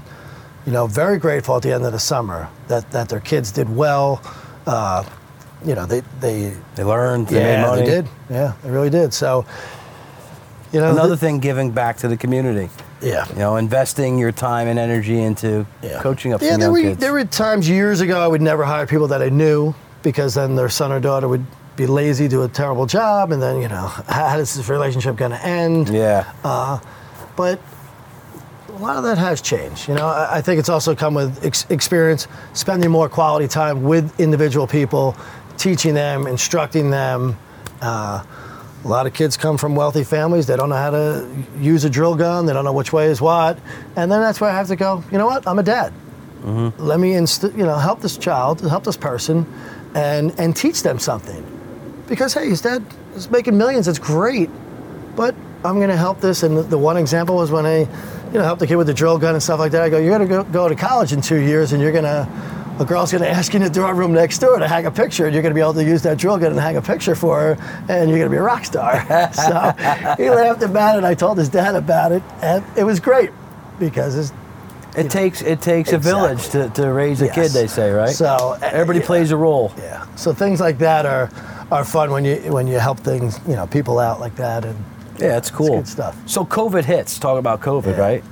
you know, very grateful at the end of the summer that, that their kids did well. Uh, you know, they, they, They learned, they yeah, made money. they did. Yeah, they really did. So, you know, Another th- thing, giving back to the community. yeah. You know, investing your time and energy into Yeah. coaching up yeah, some there were, kids. There were times years ago I would never hire people that I knew because then their son or daughter would be lazy, do a terrible job, and then, you know, how, is this relationship going to end? yeah. but a lot of that has changed. You know, I, I think it's also come with ex- experience, spending more quality time with individual people, teaching them, instructing them. Uh, a lot of kids come from wealthy families. They don't know how to use a drill gun. They don't know which way is what. And then that's where I have to go. You know what? I'm a dad. Mm-hmm. Let me, inst- you know, help this child, help this person, and and teach them something. Because hey, his dad is making millions. It's great but I'm going to help this. And the, the one example was when I, you know, helped the kid with the drill gun and stuff like that. I go, you're going to go, go to college in two years, and you're going to, a girl's going to ask you in the dorm room next door to hang a picture, and you're going to be able to use that drill gun and hang a picture for her, and you're going to be a rock star. so he laughed about it. I told his dad about it, and it was great because it's It takes it takes a village to, to raise a Yes. kid, they say, right? So, everybody yeah. plays a role. yeah. So things like that are are fun when you when you help things, you know, people out like that, and Yeah, it's cool. good stuff. So COVID hits. Talk about COVID, Yeah. right?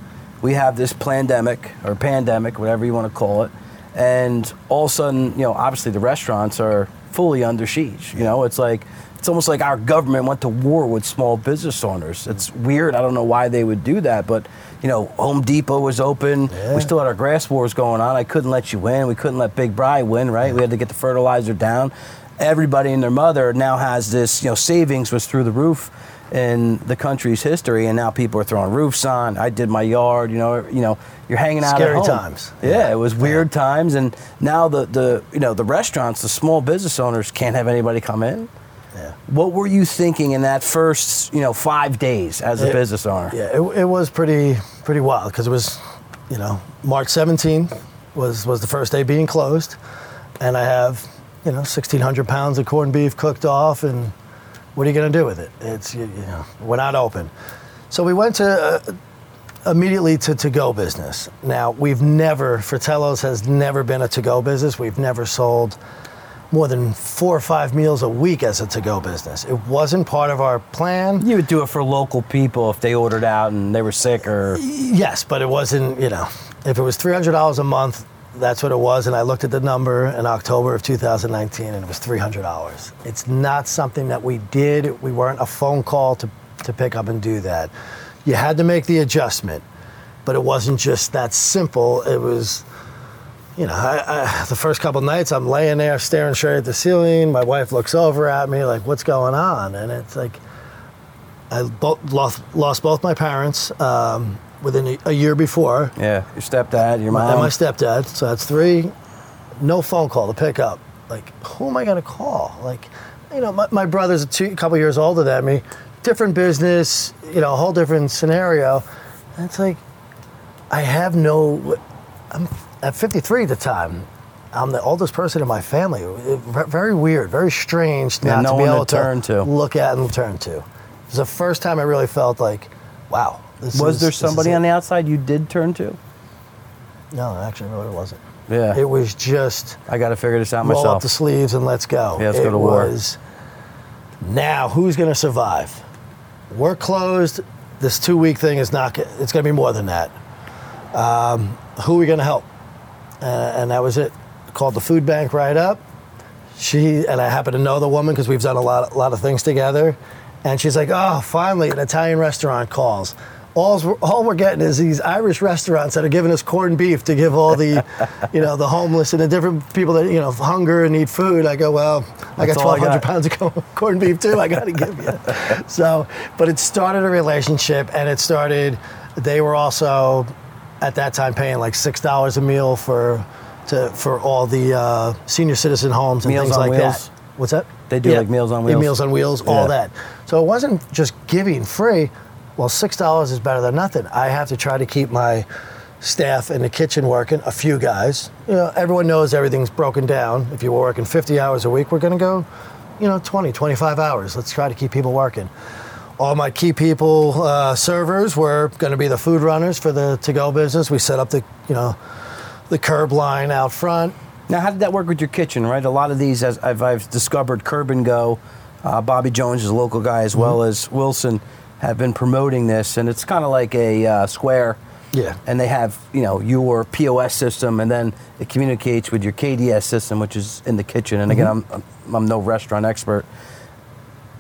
We have this pandemic or pandemic, whatever you want to call it, and all of a sudden, you know, obviously the restaurants are fully under siege. You know, it's like it's almost like our government went to war with small business owners. It's weird. I don't know why they would do that, but you know, Home Depot was open. Yeah. We still had our grass wars going on. I couldn't let you win. We couldn't let Big Bry win, right? We had to get the fertilizer down. everybody and their mother now has this, you know, savings was through the roof in the country's history, and now people are throwing roofs on. I did my yard, you know, you know, you're hanging out Scary at home. times. Yeah, it was weird times, and now the the you know the restaurants, the small business owners can't have anybody come in. Yeah. What were you thinking in that first, you know, five days as a It- business owner? Yeah, it, it was pretty pretty wild because it was, you know, March 17 was was the first day being closed, and I have, you know, 1,600 pounds of corned beef cooked off, and what are you going to do with it? It's you, you know, we're not open, so we went to. Uh, Immediately to to-go business. Now we've never, Fratello's has never been a to-go business. We've never sold more than four or five meals a week as a to-go business. It wasn't part of our plan. You would do it for local people if they ordered out and they were sick or Yes, but it wasn't, you know, if it was $300 a month, that's what it was. And I looked at the number in October of 2019 and it was $300. It's not something that we did. We weren't a phone call to, to pick up and do that. You had to make the adjustment, but it wasn't just that simple. It was, you know, I, I, the first couple nights I'm laying there staring straight at the ceiling. My wife looks over at me like, what's going on? And it's like, I lost, lost both my parents um, within a, a year before, yeah, your stepdad, your mom. and my stepdad. So that's three. No phone call to pick up. Like, who am I going to call? Like, you know, my, my brother's a, two, a couple years older than me, different business, you know, a whole different scenario. And it's like, I have no. I'm at 53 at the time. I'm the oldest person in my family. It- very weird, very strange Yeah, not no to be to able turn to. look at and turn to. It was the first time I really felt like, wow. This was is- there somebody on the outside you did turn to? No, actually, no, it wasn't. Yeah. It was just I got to figure this out myself. roll up the sleeves and let's go. Yeah, let's it go to war. was, now, who's going to survive? We're closed. This two week thing is not, it's going to be more than that. Um, who are we going to help? Uh, and that was it. Called the food bank right up. She, and I happen to know the woman because we've done a lot, a lot of things together. And she's like, oh, finally, an Italian restaurant calls. All's, all we're getting is these Irish restaurants that are giving us corned beef to give all the, you know, the homeless and the different people that, you know, hunger and need food. I go, well, I got That's all I 1,200 pounds of corned beef too. I got to give you. So, but it started a relationship and it started, they were also at that time paying like $6 a meal for, to, for all the uh, senior citizen homes and Meals things on like Wheels? that. What's that? They do, like, Meals on Yeah, Wheels? Meals on Wheels, all Yeah. that. So it wasn't just giving free. Well, six dollars is better than nothing. I have to try to keep my staff in the kitchen working. A few guys. You know, everyone knows everything's broken down. If you were working 50 hours a week, we're going to go, you know, 20, 25 hours. Let's try to keep people working. All my key people, uh, servers, were going to be the food runners for the to-go business. We set up the, you know, the curb line out front. Now, how did that work with your kitchen, right? A lot of these, as I've, I've discovered, Curb and Go, uh, Bobby Jones is a local guy as well Mm-hmm. as Wilson, have been promoting this, and it's kind of like a uh, square. Yeah. And they have, you know, your POS system, and then it communicates with your KDS system, which is in the kitchen. And again, Mm-hmm. I'm, I'm, I'm no restaurant expert.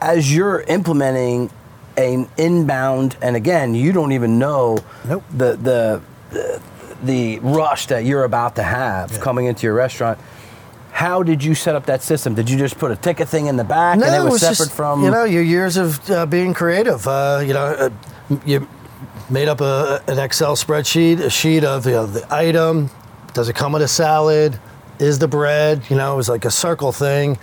As you're implementing an inbound, and again, you don't even know Nope. the, the the the rush that you're about to have Yeah. coming into your restaurant. How did you set up that system? Did you just put a ticket thing in the back and it was, separate just, from? you know your years of uh, being creative. Uh, you know, uh, you made up a, an Excel spreadsheet, a sheet of you know, the item. Does it come with a salad? Is the bread? You know, it was like a circle thing.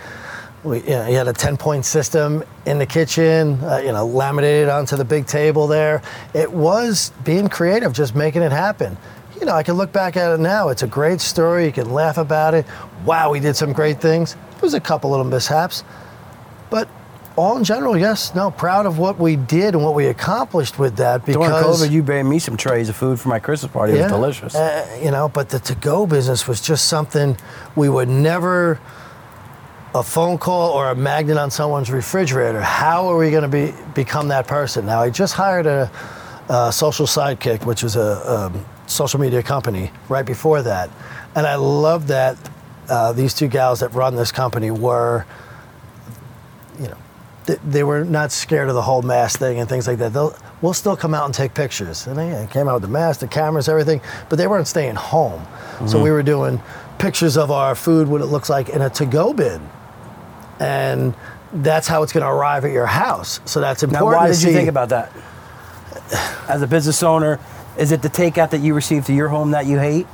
We, you, know, you had a ten point system in the kitchen. Uh, you know, laminated onto the big table there. It was being creative, just making it happen. You know, I can look back at it now. It's a great story. You can laugh about it. Wow, we did some great things. There was a couple little mishaps. But all in general, yes, no, proud of what we did and what we accomplished with that because During COVID, you brought me some trays of food for my Christmas party. It was delicious. uh, you know, but the to-go business was just something we would never a phone call or a magnet on someone's refrigerator. How are we going to be become that person? Now, I just hired a, a social sidekick, which is a, um social media company, right before that, and I love that uh, these two gals that run this company were, you know, th- they were not scared of the whole mask thing and things like that. They'll, we'll still come out and take pictures. And they came out with the mask, the cameras, everything, but they weren't staying home. So we were doing pictures of our food, what it looks like in a to-go bin. and that's how it's going to arrive at your house. So that's Now, important. why did you think about that? As a business owner, is it the takeout that you receive to your home that you hate?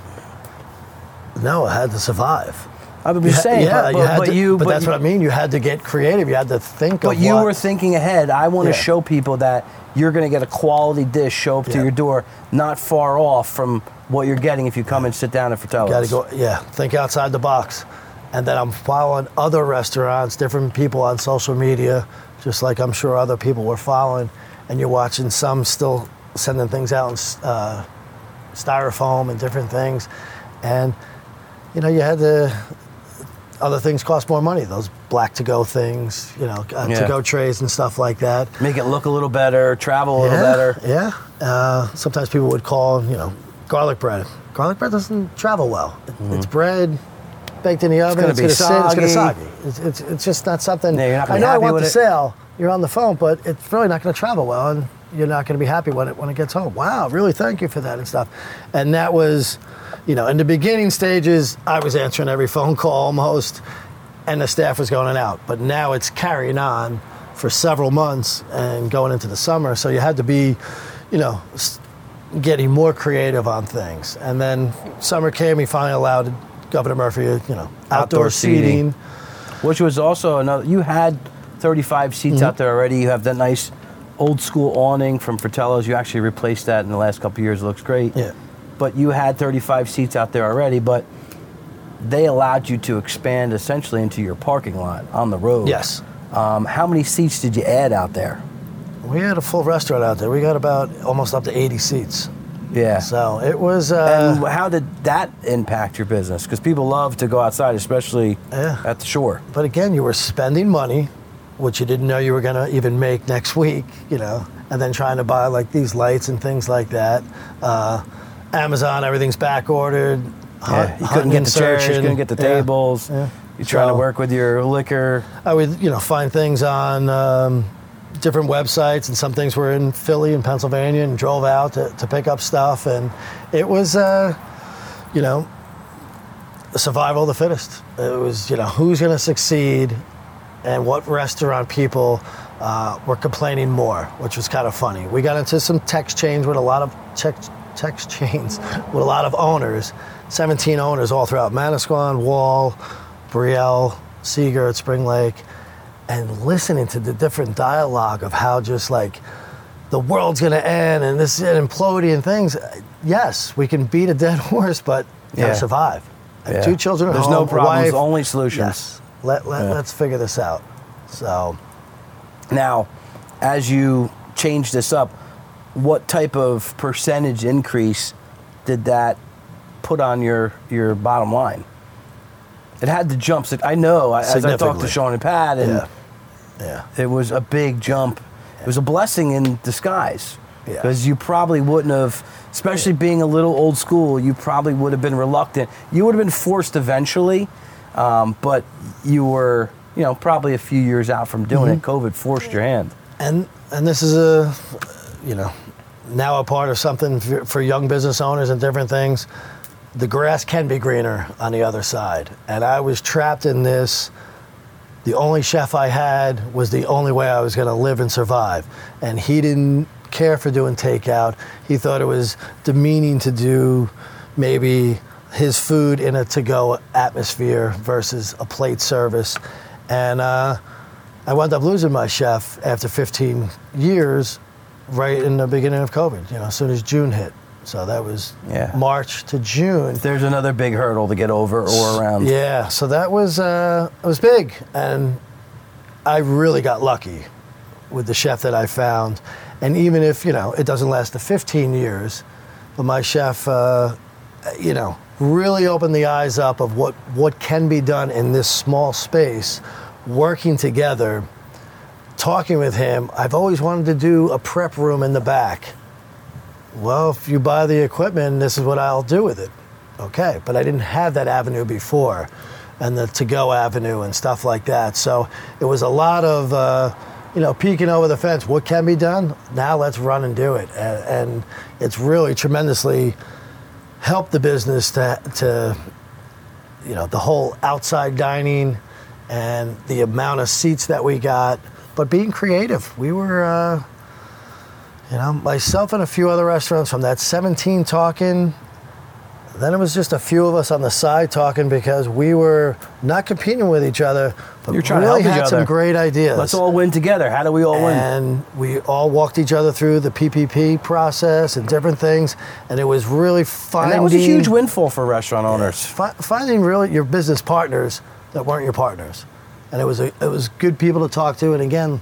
No, I had to survive. I was You just saying, yeah, but, you but, had but to, you, but, that's you, what I mean. You had to get creative. You had to think But you what, were thinking ahead. I want to show people that you're going to get a quality dish show up to Yeah. your door, not far off from what you're getting if you come and sit down at Fratello's. Got to go, yeah, think outside the box. And then I'm following other restaurants, different people on social media, just like I'm sure other people were following. And you're watching some still sending things out in uh, styrofoam and different things. And, you know, you had to, other things cost more money. Those black to go things, you know, uh, Yeah. to go trays and stuff like that. Make it look a little better, travel a little yeah, better. Yeah. Uh, sometimes people would call, you know, garlic bread. Garlic bread doesn't travel well. It- It's bread baked in the oven. It's be gonna sit. It's gonna soggy. soggy. It's, it's, it's just not something. Yeah, not I know I want the it. sale. You're on the phone, but it's really not going to travel well, and you're not going to be happy when it when it gets home. Wow, really? Thank you for that and stuff. And that was, you know, in the beginning stages, I was answering every phone call almost, and the staff was going out. But now it's carrying on for several months and going into the summer. So you had to be, you know, getting more creative on things. And then summer came, he finally allowed Governor Murphy, you know, outdoor, Outdoor seating. seating. Which was also another. You had 35 seats Mm-hmm. out there already. You have that nice old school awning from Fratello's. You actually replaced that in the last couple years. It looks great. Yeah. But you had 35 seats out there already. But they allowed you to expand essentially into your parking lot on the road. Yes. Um, how many seats did you add out there? We had a full restaurant out there. We got about almost up to 80 seats. Yeah. So it was. Uh, and how did that impact your business? Because people love to go outside, especially Yeah. at the shore. but again, you were spending money, which you didn't know you were going to even make next week, you know, and then trying to buy like these lights and things like that. Uh, Amazon, everything's back ordered. Yeah, you couldn't get the chairs, you couldn't get the tables. yeah. You're trying to work with your liquor. I would, you know, find things on um, different websites, and some things were in Philly and Pennsylvania, and drove out to, to pick up stuff, and it was, uh, you know, survival of the fittest. It was, you know, who's going to succeed, and what restaurant people uh, were complaining more, which was kind of funny. We got into some text chains with a lot of text text chains with a lot of owners, 17 owners all throughout Manasquan, Wall, Brielle, Sea Girt, Spring Lake, and listening to the different dialogue of how just like the world's gonna end and this is imploding and things. Yes, we can beat a dead horse, but Yeah. survive. Yeah. two children at There's home, no problems, wife. only solutions. Yes. Let, let, Yeah. Let's figure this out. So, Now, as you change this up, what type of percentage increase did that put on your your bottom line? It had the jumps. I know. As I talked to Sean and Pat, and yeah. Yeah. it was a big jump. It was a blessing in disguise Yeah. because you probably wouldn't have, especially being a little old school. You probably would have been reluctant. You would have been forced eventually, um, but you were, you know, probably a few years out from doing it. Mhm. COVID forced your hand. and and this is a you know now a part of something for, for young business owners and different things. The grass can be greener on the other side. And i was trapped in this. The only chef i had was the only way i was going to live and survive. And he didn't care for doing takeout. He thought it was demeaning to do maybe his food in a to-go atmosphere versus a plate service and uh, I wound up losing my chef after 15 years, right in the beginning of COVID. You know, as soon as June hit. So that was Yeah. March to June. There's another big hurdle to get over or around. Yeah, so that was uh, it was big, and I really got lucky with the chef that I found. And even if you know it doesn't last the 15 years, but my chef, uh, you know, really opened the eyes up of what what can be done in this small space, working together. Talking with him, I've always wanted to do a prep room in the back. Well, if you buy the equipment, this is what I'll do with it. Okay, but I didn't have that avenue before, and the to-go avenue and stuff like that. So it was a lot of, uh, you know, peeking over the fence. What can be done? Now let's run and do it. And, and it's really tremendously helped the business to, to, you know, the whole outside dining and the amount of seats that we got, but being creative. We were, uh, you know, myself and a few other restaurants from that 17 talking. Then it was just a few of us on the side talking because we were not competing with each other, but You're trying to really help each had some great ideas. Let's all win together. How do we all win? and we all walked each other through the PPP process and different things, and it was really And finding that was a huge windfall for restaurant owners. fi- finding really your business partners that weren't your partners, and it was a, it was good people to talk to. And again,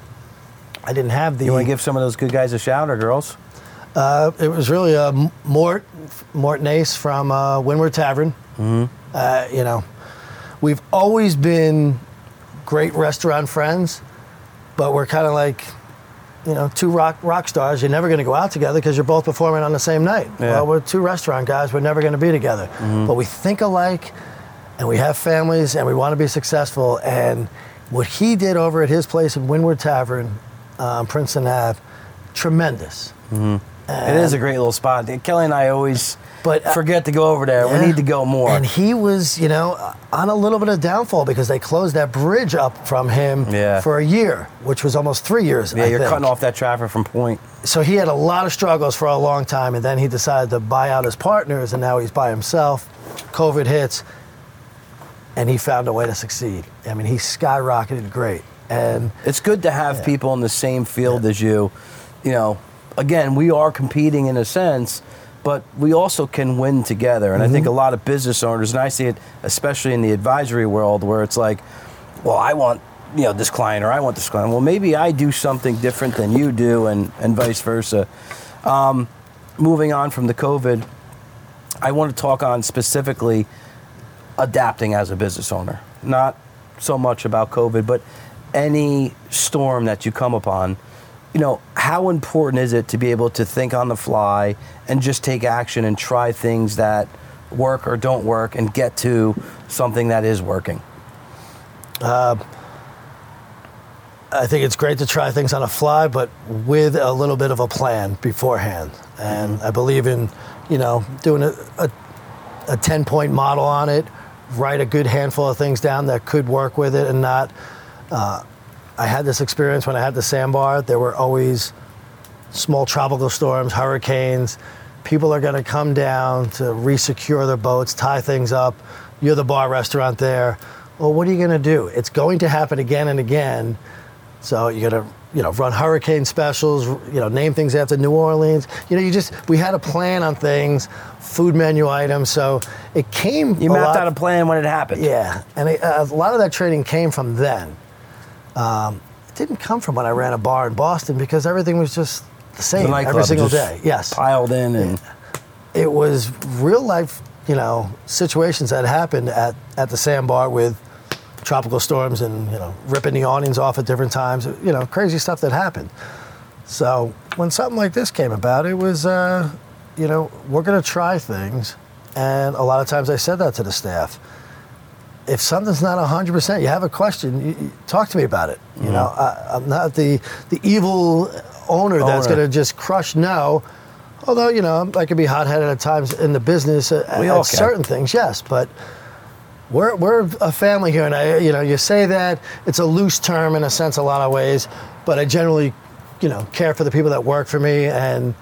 I didn't have the. You want to give some of those good guys a shout or girls? Uh, it was really uh, M- Mort, Mort Nace from uh, Windward Tavern. Mm-hmm. Uh, you know, we've always been great restaurant friends, but we're kind of like, you know, two rock rock stars. You're never going to go out together because you're both performing on the same night. Yeah. Well, we're two restaurant guys. We're never going to be together, but we think alike, and we have families, and we want to be successful. And what he did over at his place in Windward Tavern, um, Princeton Ave, tremendous. It is a great little spot. Kelly and I always But, uh, forget to go over there. Yeah. We need to go more. And he was, you know, on a little bit of downfall because they closed that bridge up from him Yeah. for a year, which was almost three years. yeah, I you're think. cutting off that traffic from Point. So he had a lot of struggles for a long time, and then he decided to buy out his partners, and now he's by himself. COVID hits, and he found a way to succeed. I mean, he skyrocketed great. And It's good to have people in the same field as you. You know, again, we are competing in a sense, but we also can win together. And I think a lot of business owners, and I see it especially in the advisory world, where it's like, well, I want you know this client or I want this client. Well, maybe I do something different than you do, and and vice versa. Um, moving on from the COVID, I want to talk on specifically adapting as a business owner. Not so much about COVID, but any storm that you come upon. You know, how important is it to be able to think on the fly and just take action and try things that work or don't work and get to something that is working? I think it's great to try things on a fly, but with a little bit of a plan beforehand. And I believe in, you know, doing a, a, a 10 point model on it, write a good handful of things down that could work with it and not. Uh, I had this experience when I had the Sand Bar. There were always small tropical storms, hurricanes. People are going to come down to resecure their boats, tie things up. You're the bar restaurant there. Well, what are you going to do? It's going to happen again and again. So you got to, you know, run hurricane specials. You know, name things after New Orleans. You know, you just we had a plan on things, food menu items. So it came. You mapped lot- out a plan when it happened. yeah, and it, a lot of that training came from then. Um, it didn't come from when I ran a bar in Boston because everything was just the The same nightclub every single day. Yes, Piled in and it was real life, you know, situations that happened at, at the Sand Bar with tropical storms and you know ripping the awnings off at different times. You know, crazy stuff that happened. So when something like this came about, it was, uh, you know, we're going to try things, and a lot of times I said that to the staff. If something's not 100%, you have a question, you, you talk to me about it. You know, I, I'm not the, the evil owner that's going to just crush no. Although, you know, I could be hot headed at times in the business uh, at, We at all can. certain things, yes. But we're, we're a family here, and I, you know, you say that it's a loose term in a sense, a lot of ways, but I generally, you know, care for the people that work for me, and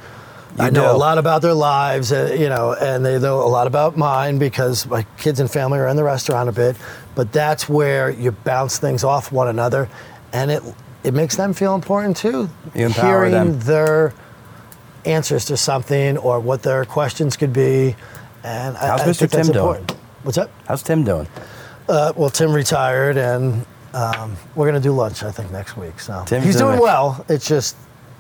I You know a lot about their lives, uh, you know, and they know a lot about mine because my kids and family are in the restaurant a bit. But that's where you bounce things off one another, and it it makes them feel important too. You empower Hearing them. their answers to something or what their questions could be, and I- How's I, Mr. think that's Tim doing? important. What's up? how's Tim doing? Uh, well, Tim retired, and um, we're going to do lunch, I think, next week. So Tim's he's doing doing well. It's just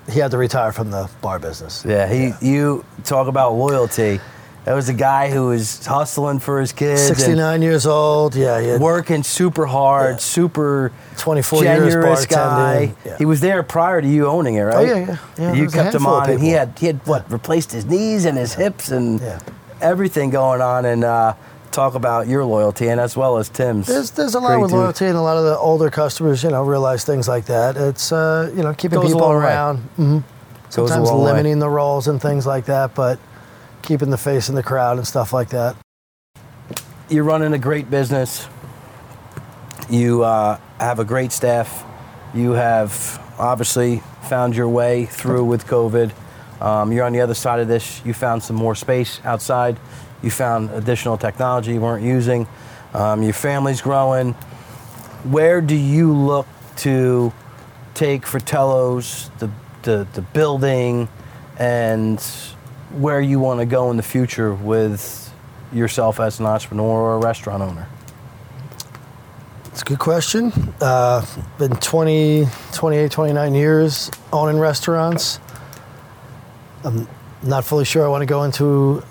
he had to retire from the bar business. Yeah, he. You talk about loyalty. That was a guy who was hustling for his kids. 69 years old. Yeah, he had working super hard, Yeah. super 24 years generous guy. Yeah. He was there prior to you owning it, right? Oh, yeah, yeah. Yeah, you there was a kept him on, and he had he had what replaced his knees and his hips and Yeah. everything going on. And uh, talk about your loyalty, and as well as Tim's. There's, there's a lot Great with dude. loyalty, and a lot of the older customers, you know, realize things like that. It's, uh, you know, keeping Goes people around. hmm Sometimes long way. limiting the roles and things like that, but keeping the face in the crowd and stuff like that. You're running a great business. You uh, have a great staff. You have obviously found your way through with COVID. Um, you're on the other side of this. You found some more space outside. You found additional technology you weren't using. Um, your family's growing. Where do you look to take Fratello's, the, the, the building, and where you want to go in the future with yourself as an entrepreneur or a restaurant owner? It's a good question. Uh, been 20, 28, 29 years owning restaurants. I'm not fully sure I want to go into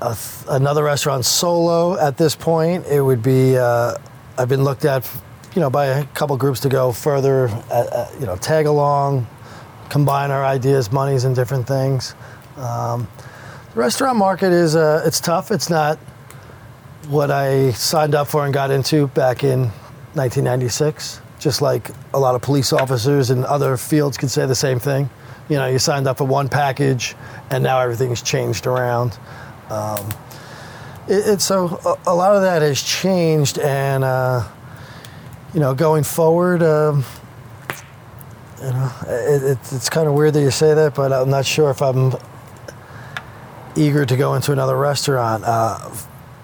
a, another restaurant solo at this point. It would be, uh, I've been looked at, you know, by a couple groups to go further, uh, uh, you know, tag along, combine our ideas, monies, and different things. Um, the restaurant market is, uh, it's tough. It's not what I signed up for and got into back in 1996. Just like a lot of police officers and other fields could say the same thing. You know, you signed up for one package, and now everything's changed around. Um, it, it's so a, a, lot of that has changed, and uh, you know, going forward, um, you know, it, it, it's kind of weird that you say that, but I'm not sure if I'm eager to go into another restaurant. Uh,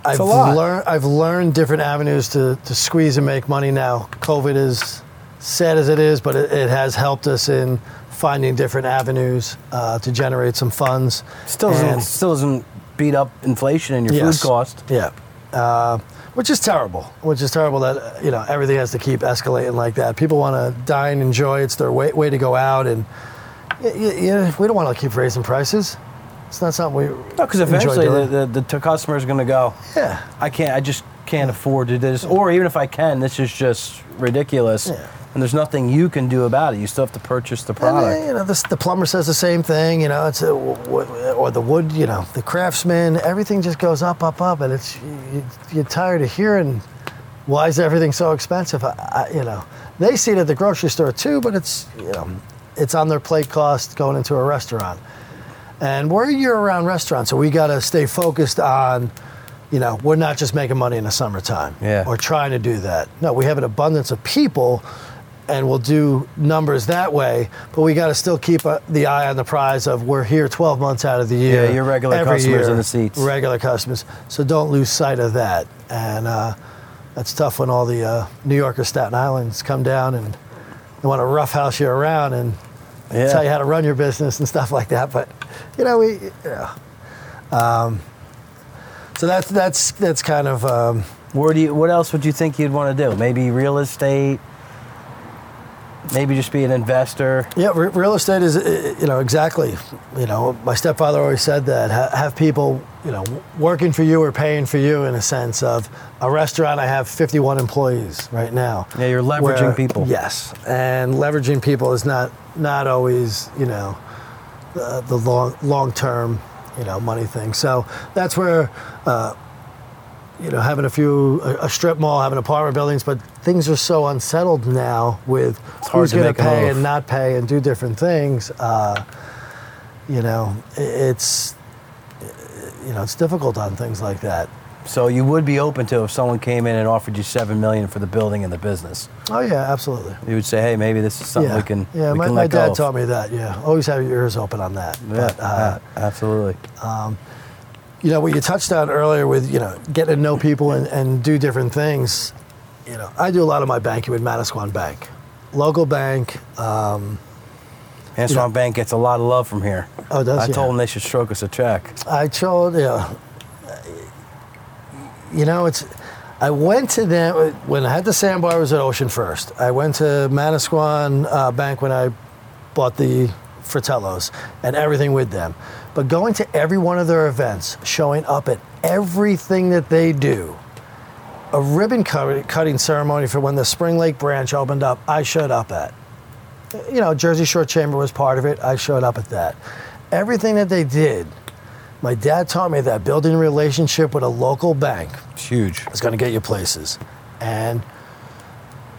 I've learned I've learned different avenues to, to squeeze and make money now. COVID is sad as it is, but it, it has helped us in finding different avenues uh, to generate some funds. Still doesn't, still doesn't beat up inflation and your yes, food cost. Yeah. Uh, which is terrible. Which is terrible that you know everything has to keep escalating like that. People want to dine, and enjoy. It's their way, way to go out, and you, we don't want to keep raising prices. It's not something we. No, because eventually the, the, the customer is going to go. Yeah. I can't. I just can't afford to do this. Or even if I can, this is just ridiculous. Yeah. And there's nothing you can do about it. You still have to purchase the uh, product. And, you know, this, the plumber says the same thing. You know, it's uh, a, or the wood. You know, the craftsman. Everything just goes up, up, up, and it's you, you're tired of hearing why is everything so expensive. I, I, you know, they see it at the grocery store too, but it's you know, it's on their plate cost going into a restaurant. And we're a year-round restaurant, so we got to stay focused on, you know, we're not just making money in the summertime yeah. or trying to do that. No, we have an abundance of people, and we'll do numbers that way. But we got to still keep a, the eye on the prize of we're here 12 months out of the year. Yeah, your regular customers year, in the seats. Regular customers. So don't lose sight of that. And uh, that's tough when all the uh, New Yorkers, Staten Islands come down and they want to roughhouse you around and yeah. tell you how to run your business and stuff like that. But you know, we yeah. Um, so that's that's that's kind of. Um, Where do you? What else would you think you'd want to do? Maybe real estate. Maybe just be an investor. Yeah, re- real estate is, you know, exactly. You know, my stepfather always said that ha- have people, you know, working for you or paying for you in a sense of a restaurant. I have 51 employees right now. Yeah, you're leveraging where, people. Yes, and leveraging people is not not always, you know, the, the long long term, you know, money thing. So that's where. Uh, you know, having a few a, a, strip mall, having apartment buildings, but things are so unsettled now with who's going to pay and not pay and do different things. Uh, you know, it's you know it's difficult on things like that. So you would be open to if someone came in and offered you seven million for the building and the business. Oh yeah, absolutely. You would say, hey, maybe this is something yeah. we can. Yeah, we my, can my dad taught me that. Yeah, always have your ears open on that. Yeah, but, uh, absolutely. Um, you know what you touched on earlier with you know getting to know people and, and do different things. You know, I do a lot of my banking with Manasquan Bank, local bank. Um, Manasquan you know, Bank gets a lot of love from here. Oh, does I yeah. told them they should stroke us a check. I told yeah you know, it's. I went to them when I had the sandbars at OceanFirst. I went to Manasquan uh, Bank when I bought the Fratellos and everything with them. But going to every one of their events, showing up at everything that they do, a ribbon cutting ceremony for when the Spring Lake branch opened up, I showed up at. You know, Jersey Shore Chamber was part of it. I showed up at that. Everything that they did my dad taught me that building a relationship with a local bank it's huge. is going to get you places. And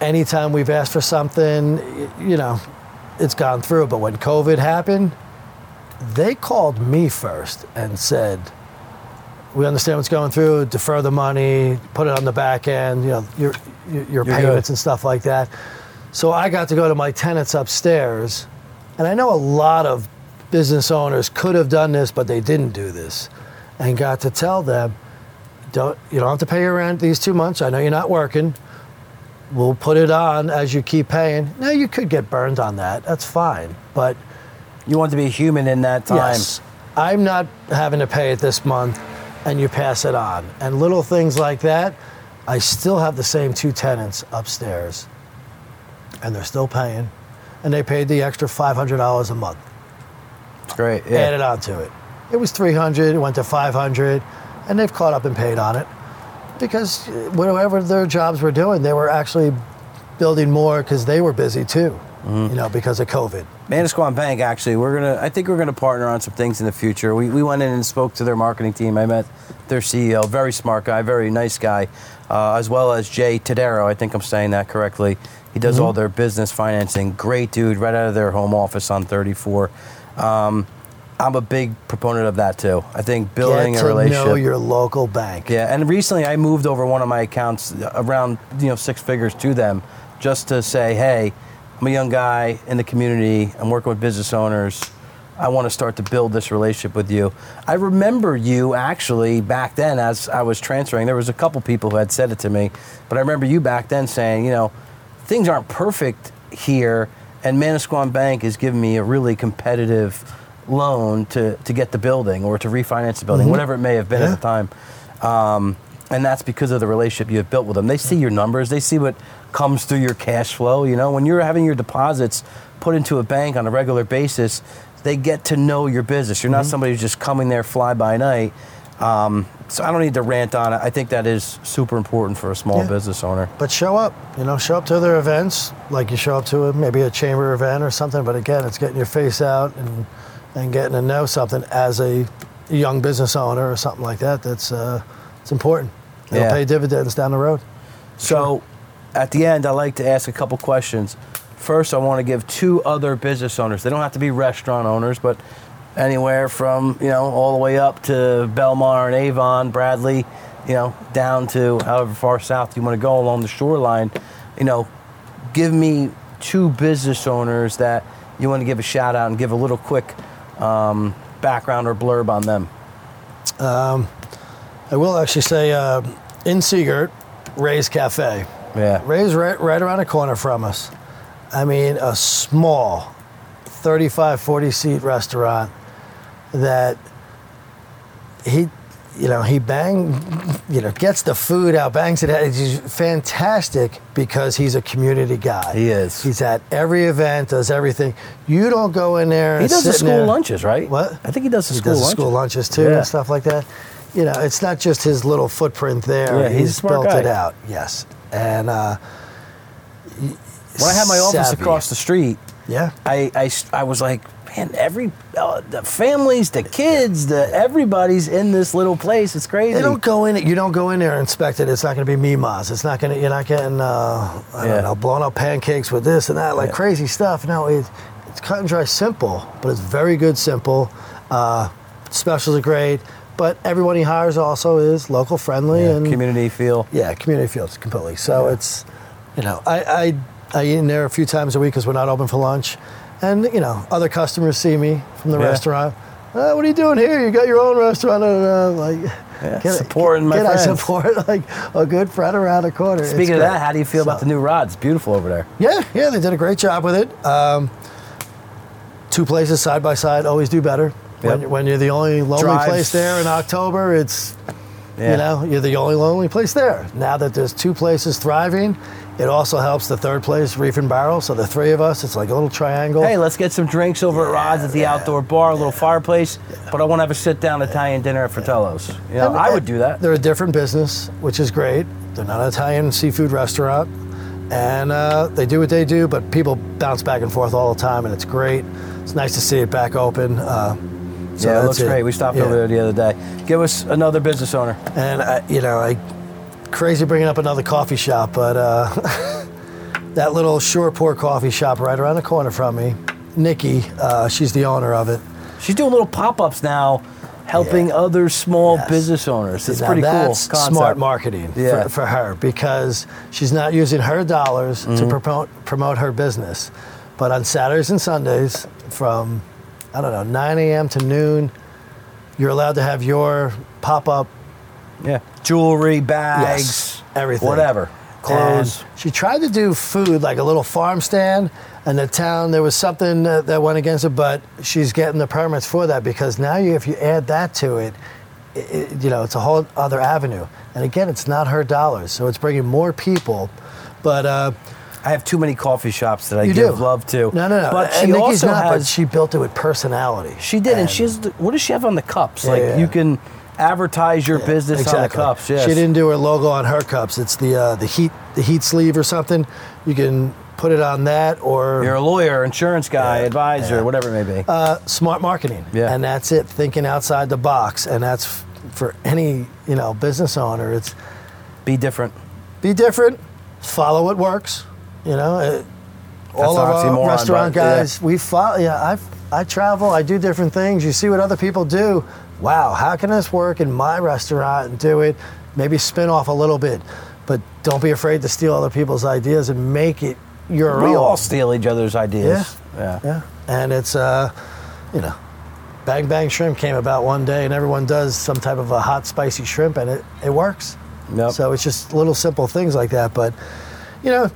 anytime we've asked for something, you know, it's gone through. But when COVID happened, they called me first and said, we understand what's going through. Defer the money, put it on the back end. You know, your your, your payments good. and stuff like that. So I got to go to my tenants upstairs, and I know a lot of business owners could have done this, but they didn't do this, and got to tell them, don't you don't have to pay your rent these two months. I know you're not working. We'll put it on as you keep paying. Now you could get burned on that. That's fine, but You want to be human in that time. Yes. I'm not having to pay it this month, and you pass it on. And little things like that, I still have the same two tenants upstairs, and they're still paying, and they paid the extra $500 a month It's great. Yeah. added on to it. It was 300, it went to 500, and they've caught up and paid on it because uh, whatever their jobs were doing, they were actually building more because they were busy too, you know, because of COVID. Manasquan Bank, actually, we're gonna. I think we're gonna partner on some things in the future. We, we went in and spoke to their marketing team. I met their CEO, very smart guy, very nice guy, uh, as well as Jay Tadero. I think I'm saying that correctly. He does all their business financing. Great dude, right out of their home office on 34. Um, I'm a big proponent of that too. I think building Get a relationship. know your local bank. Yeah, and recently I moved over one of my accounts around you know six figures to them, just to say, hey, I'm a young guy in the community. I'm working with business owners. I want to start to build this relationship with you. I remember you actually back then as I was transferring. There was a couple people who had said it to me, but I remember you back then saying, you know, things aren't perfect here, and Manasquan Bank is giving me a really competitive loan to, to get the building or to refinance the building, whatever it may have been Mm-hmm. Yeah. at the time. Um, and that's because of the relationship you have built with them. They see your numbers, they see what comes through your cash flow. You know, when you're having your deposits put into a bank on a regular basis, they get to know your business. You're not Mm-hmm. somebody who's just coming there fly by night. Um, so I don't need to rant on it. I think that is super important for a small Yeah. business owner. But show up, you know, show up to other events, like you show up to a, maybe a chamber event or something. But again, it's getting your face out and and getting to know something as a young business owner or something like that. That's uh, it's important. It'll Yeah. pay dividends down the road. So, at the end, I like to ask a couple questions. First, I want to give two other business owners. They don't have to be restaurant owners, but anywhere from you know all the way up to Belmar and Avon, Bradley, you know, down to however far south you want to go along the shoreline. You know, give me two business owners that you want to give a shout out and give a little quick um, background or blurb on them. I will actually say uh, in Sea Girt, Ray's Cafe. Yeah. Ray's right, right around the corner from us. I mean, a small 35, 40 seat restaurant that he, you know, he bang, you know, gets the food out, bangs it out. He's fantastic because he's a community guy. He is. He's at every event, does everything. You don't go in there. He does the school there- lunches, right? What? I think he does the He school does the lunches. school lunches too Yeah. and stuff like that. You know, it's not just his little footprint there. Yeah, he's he's built guy. it out. Yes, and uh, When I had my office savvy. across the street, Yeah, I, I, I was like, man, every uh, the families, the kids, the everybody's in this little place. It's crazy. they don't go in. You don't go in there and inspect it. It's not going to be Mimas. It's not going to. You're not getting. Uh, I Yeah. don't know, blowing up pancakes with this and that, like Yeah. crazy stuff. No, it, it's cut and dry, simple, but it's very good, simple. Uh, specials are great, but everyone he hires also is local friendly Yeah, and community feel. Yeah, community fields completely. So it's, you know, I, I I eat in there a few times a week because we're not open for lunch, and you know, other customers see me from the Yeah. restaurant. Uh, what are you doing here? You got your own restaurant, and uh, like, Yeah, can I- supporting my can I support like a good friend around the corner? It's Speaking of great. that, how do you feel about the new rods? Beautiful over there. Yeah, yeah, they did a great job with it. Um, two places side by side always do better. Yep. When, when you're the only lonely Drive. place there in October, it's Yeah. you know, you're the only lonely place there. Now that there's two places thriving, it also helps the third place, Reef and Barrel. So the three of us, it's like a little triangle. Hey, let's get some drinks over at Rods at the outdoor bar, a little fireplace. But I want to have a sit-down Italian dinner at Fratello's. You know, And- I would do that. They're a different business, which is great. They're not an Italian seafood restaurant. And uh, they do what they do, but people bounce back and forth all the time, and it's great. It's nice to see it back open. Uh, so yeah, it looks great. We stopped Yeah. over there the other day. Give us another business owner. And I, you know, I crazy bringing up another coffee shop, but uh, that little Shoreport coffee shop right around the corner from me, Nikki, uh, she's the owner of it. She's doing little pop-ups now helping Yeah. other small Yes. business owners. It's Now pretty that's cool. Concept. smart marketing Yeah. for, for her because she's not using her dollars Mm-hmm. to promote promote her business. But on Saturdays and Sundays, from I don't know 9 a.m. to noon, you're allowed to have your pop up Yeah, jewelry, bags, Yes, everything. whatever, clothes. And she tried to do food like a little farm stand, and the town there was something that, that went against it, but she's getting the permits for that because now you, if you add that to it, it, it- you know, it's a whole other avenue. And again, it's not her dollars, so it's bringing more people. But uh, I have too many coffee shops that I you give do love to. No, no, no. But she and Nikki's also not, has. but she built it with personality. She did, and, she has. The, what does she have on the cups? Like yeah. you can advertise your business on the cups. Yes. She didn't do her logo on her cups. It's the uh, the heat the heat sleeve or something. You can put it on that or You're a lawyer, insurance guy, advisor, whatever it may be. uh, smart marketing. Yeah. And that's it. Thinking outside the box, and that's f- for any you know business owner. It's be different. be different, follow what works. You know, uh, all of our restaurant but, yeah. guys, we follow. Yeah, I I travel. I do different things. You see what other people do. Wow, how can this work in my restaurant and do it? Maybe spin off a little bit, but don't be afraid to steal other people's ideas and make it your We own. all steal each other's ideas. Yeah. Yeah, and it's uh, you know, Bang Bang Shrimp came about one day, and everyone does some type of a hot spicy shrimp, and it it works. Yep. So it's just little simple things like that, but you know,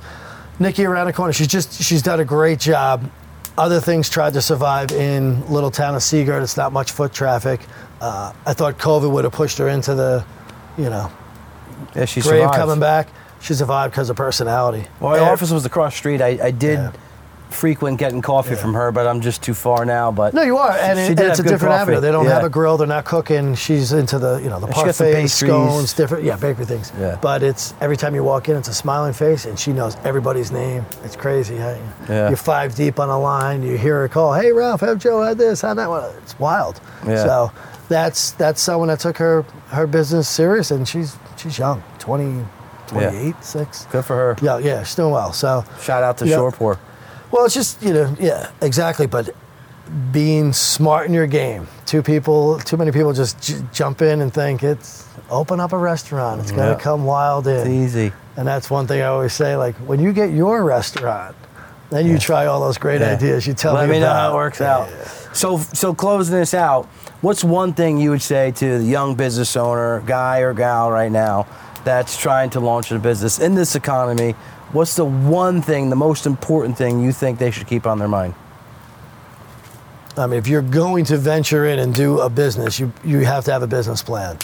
Nikki around the corner, she's just she's done a great job. Other things tried to survive in little town of Sea Girt. It's not much foot traffic. Uh, I thought COVID would have pushed her into the, you know, Yeah, she grave survived. coming back. She survived because of personality. Well, my And- office was across the street. I, I did Yeah. Frequent getting coffee from her, but I'm just too far now. But No, you are, and, She it, did it's a different coffee. avenue. They don't Yeah. have a grill; they're not cooking. She's into the, you know, the And she got some parfaits, pastries. scones, different, yeah, bakery things. Yeah. But it's every time you walk in, it's a smiling face, and she knows everybody's name. It's crazy. Huh? Yeah. You're five deep on a line. You hear her call, "Hey, Ralph, have Joe had this? Had that one?" It's wild. Yeah. So that's that's someone that took her her business serious, and she's she's young, 20, 28, six. good for her. Yeah, yeah, she's doing well. So Shout out to Yeah. Shoreport. Well, it's just you know, yeah, exactly. But being smart in your game. Two people, too many people just j- jump in and think it's open up a restaurant. It's gonna Yeah. come wild in. It's easy. And that's one thing I always say. Like when you get your restaurant, then you try all those great Yeah. ideas you tell Let me me know about. how it works Yeah. out. So, so closing this out, what's one thing you would say to the young business owner, guy or gal right now, that's trying to launch a business in this economy? What's the one thing, the most important thing you think they should keep on their mind? I mean, if you're going to venture in and do a business, you you have to have a business plan,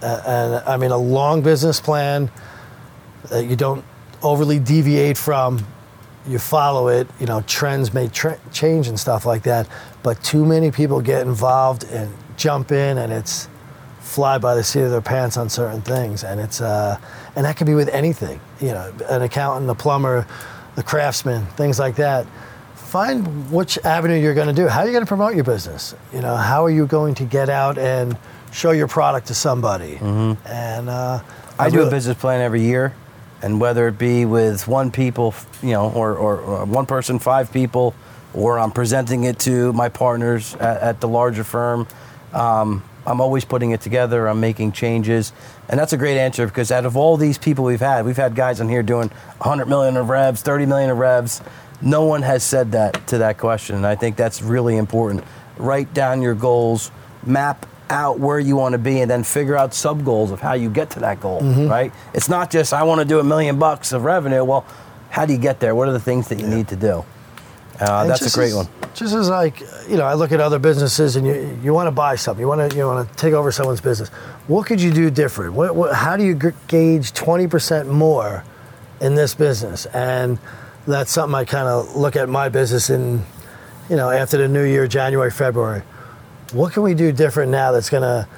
uh, and I mean a long business plan that you don't overly deviate from. You follow it. You know, trends may tra- change and stuff like that, but too many people get involved and jump in, and it's fly by the seat of their pants on certain things, and it's uh, and that could be with anything. You know, an accountant, a plumber, the craftsman, things like that. Find which avenue you're going to do. How are you going to promote your business? You know, how are you going to get out and show your product to somebody? And uh, I do a business plan every year, and whether it be with one people, you know, or, or, or one person, five people, or I'm presenting it to my partners at, at the larger firm, um, I'm always putting it together. I'm making changes, and that's a great answer because out of all these people we've had, we've had guys on here doing 100 million of revs, 30 million of revs. No one has said that to that question, and I think that's really important. Write down your goals, map out where you want to be, and then figure out sub goals of how you get to that goal. Mm-hmm. Right? It's not just I want to do a million bucks of revenue. Well, how do you get there? What are the things that you need to do? Uh, that's a great as- one. Just as like you know, I look at other businesses, and you you want to buy something, you want to you want to take over someone's business. What could you do different? What, what how do you g- gauge twenty percent more in this business? And that's something I kind of look at my business in, you know, after the new year, January, February. What can we do different now that's gonna?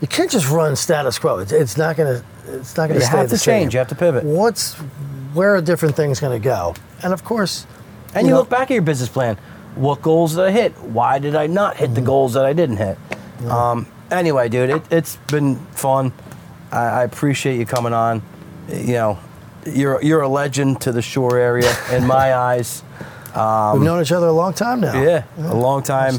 You can't just run status quo. It's, it's not gonna. It's not gonna You stay have to change. same. You have to pivot. What's where are different things gonna go? And of course. And you, know- look back at your business plan. What goals did I hit? Why did I not hit the Mm-hmm. goals that I didn't hit? Um, anyway, dude, it, it's been fun. I, I appreciate you coming on. You know, you're you're a legend to the shore area in my eyes. We've known each other a long time now. Yeah, a long time.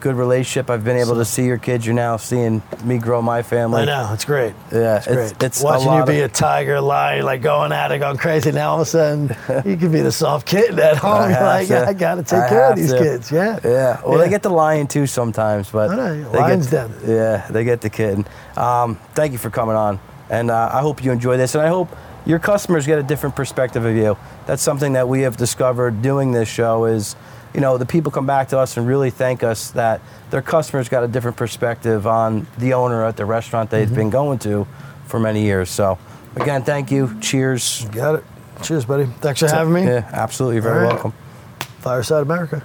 Good relationship. I've been able to see your kids. You're now seeing me grow my family. I know it's great. Yeah, it's, it's- great. it's watching you be of- a tiger, lion, like going at it, going crazy. Now all of a sudden, you can be the soft kitten at home. I You're like, to. I got to take I care of these to. kids. Yeah. Yeah. Well, Yeah. they get the lion too sometimes, but they lion's get, dead. Yeah, they get the kitten. Um, thank you for coming on, and uh, I hope you enjoy this, and I hope your customers get a different perspective of you. That's something that we have discovered doing this show is, you know, the people come back to us and really thank us that their customers got a different perspective on the owner at the restaurant they've Mm-hmm. been going to for many years. So, again, thank you. Cheers. Got it. Cheers, buddy. Thanks for having me. Yeah, absolutely. You're very right. welcome. Fireside America.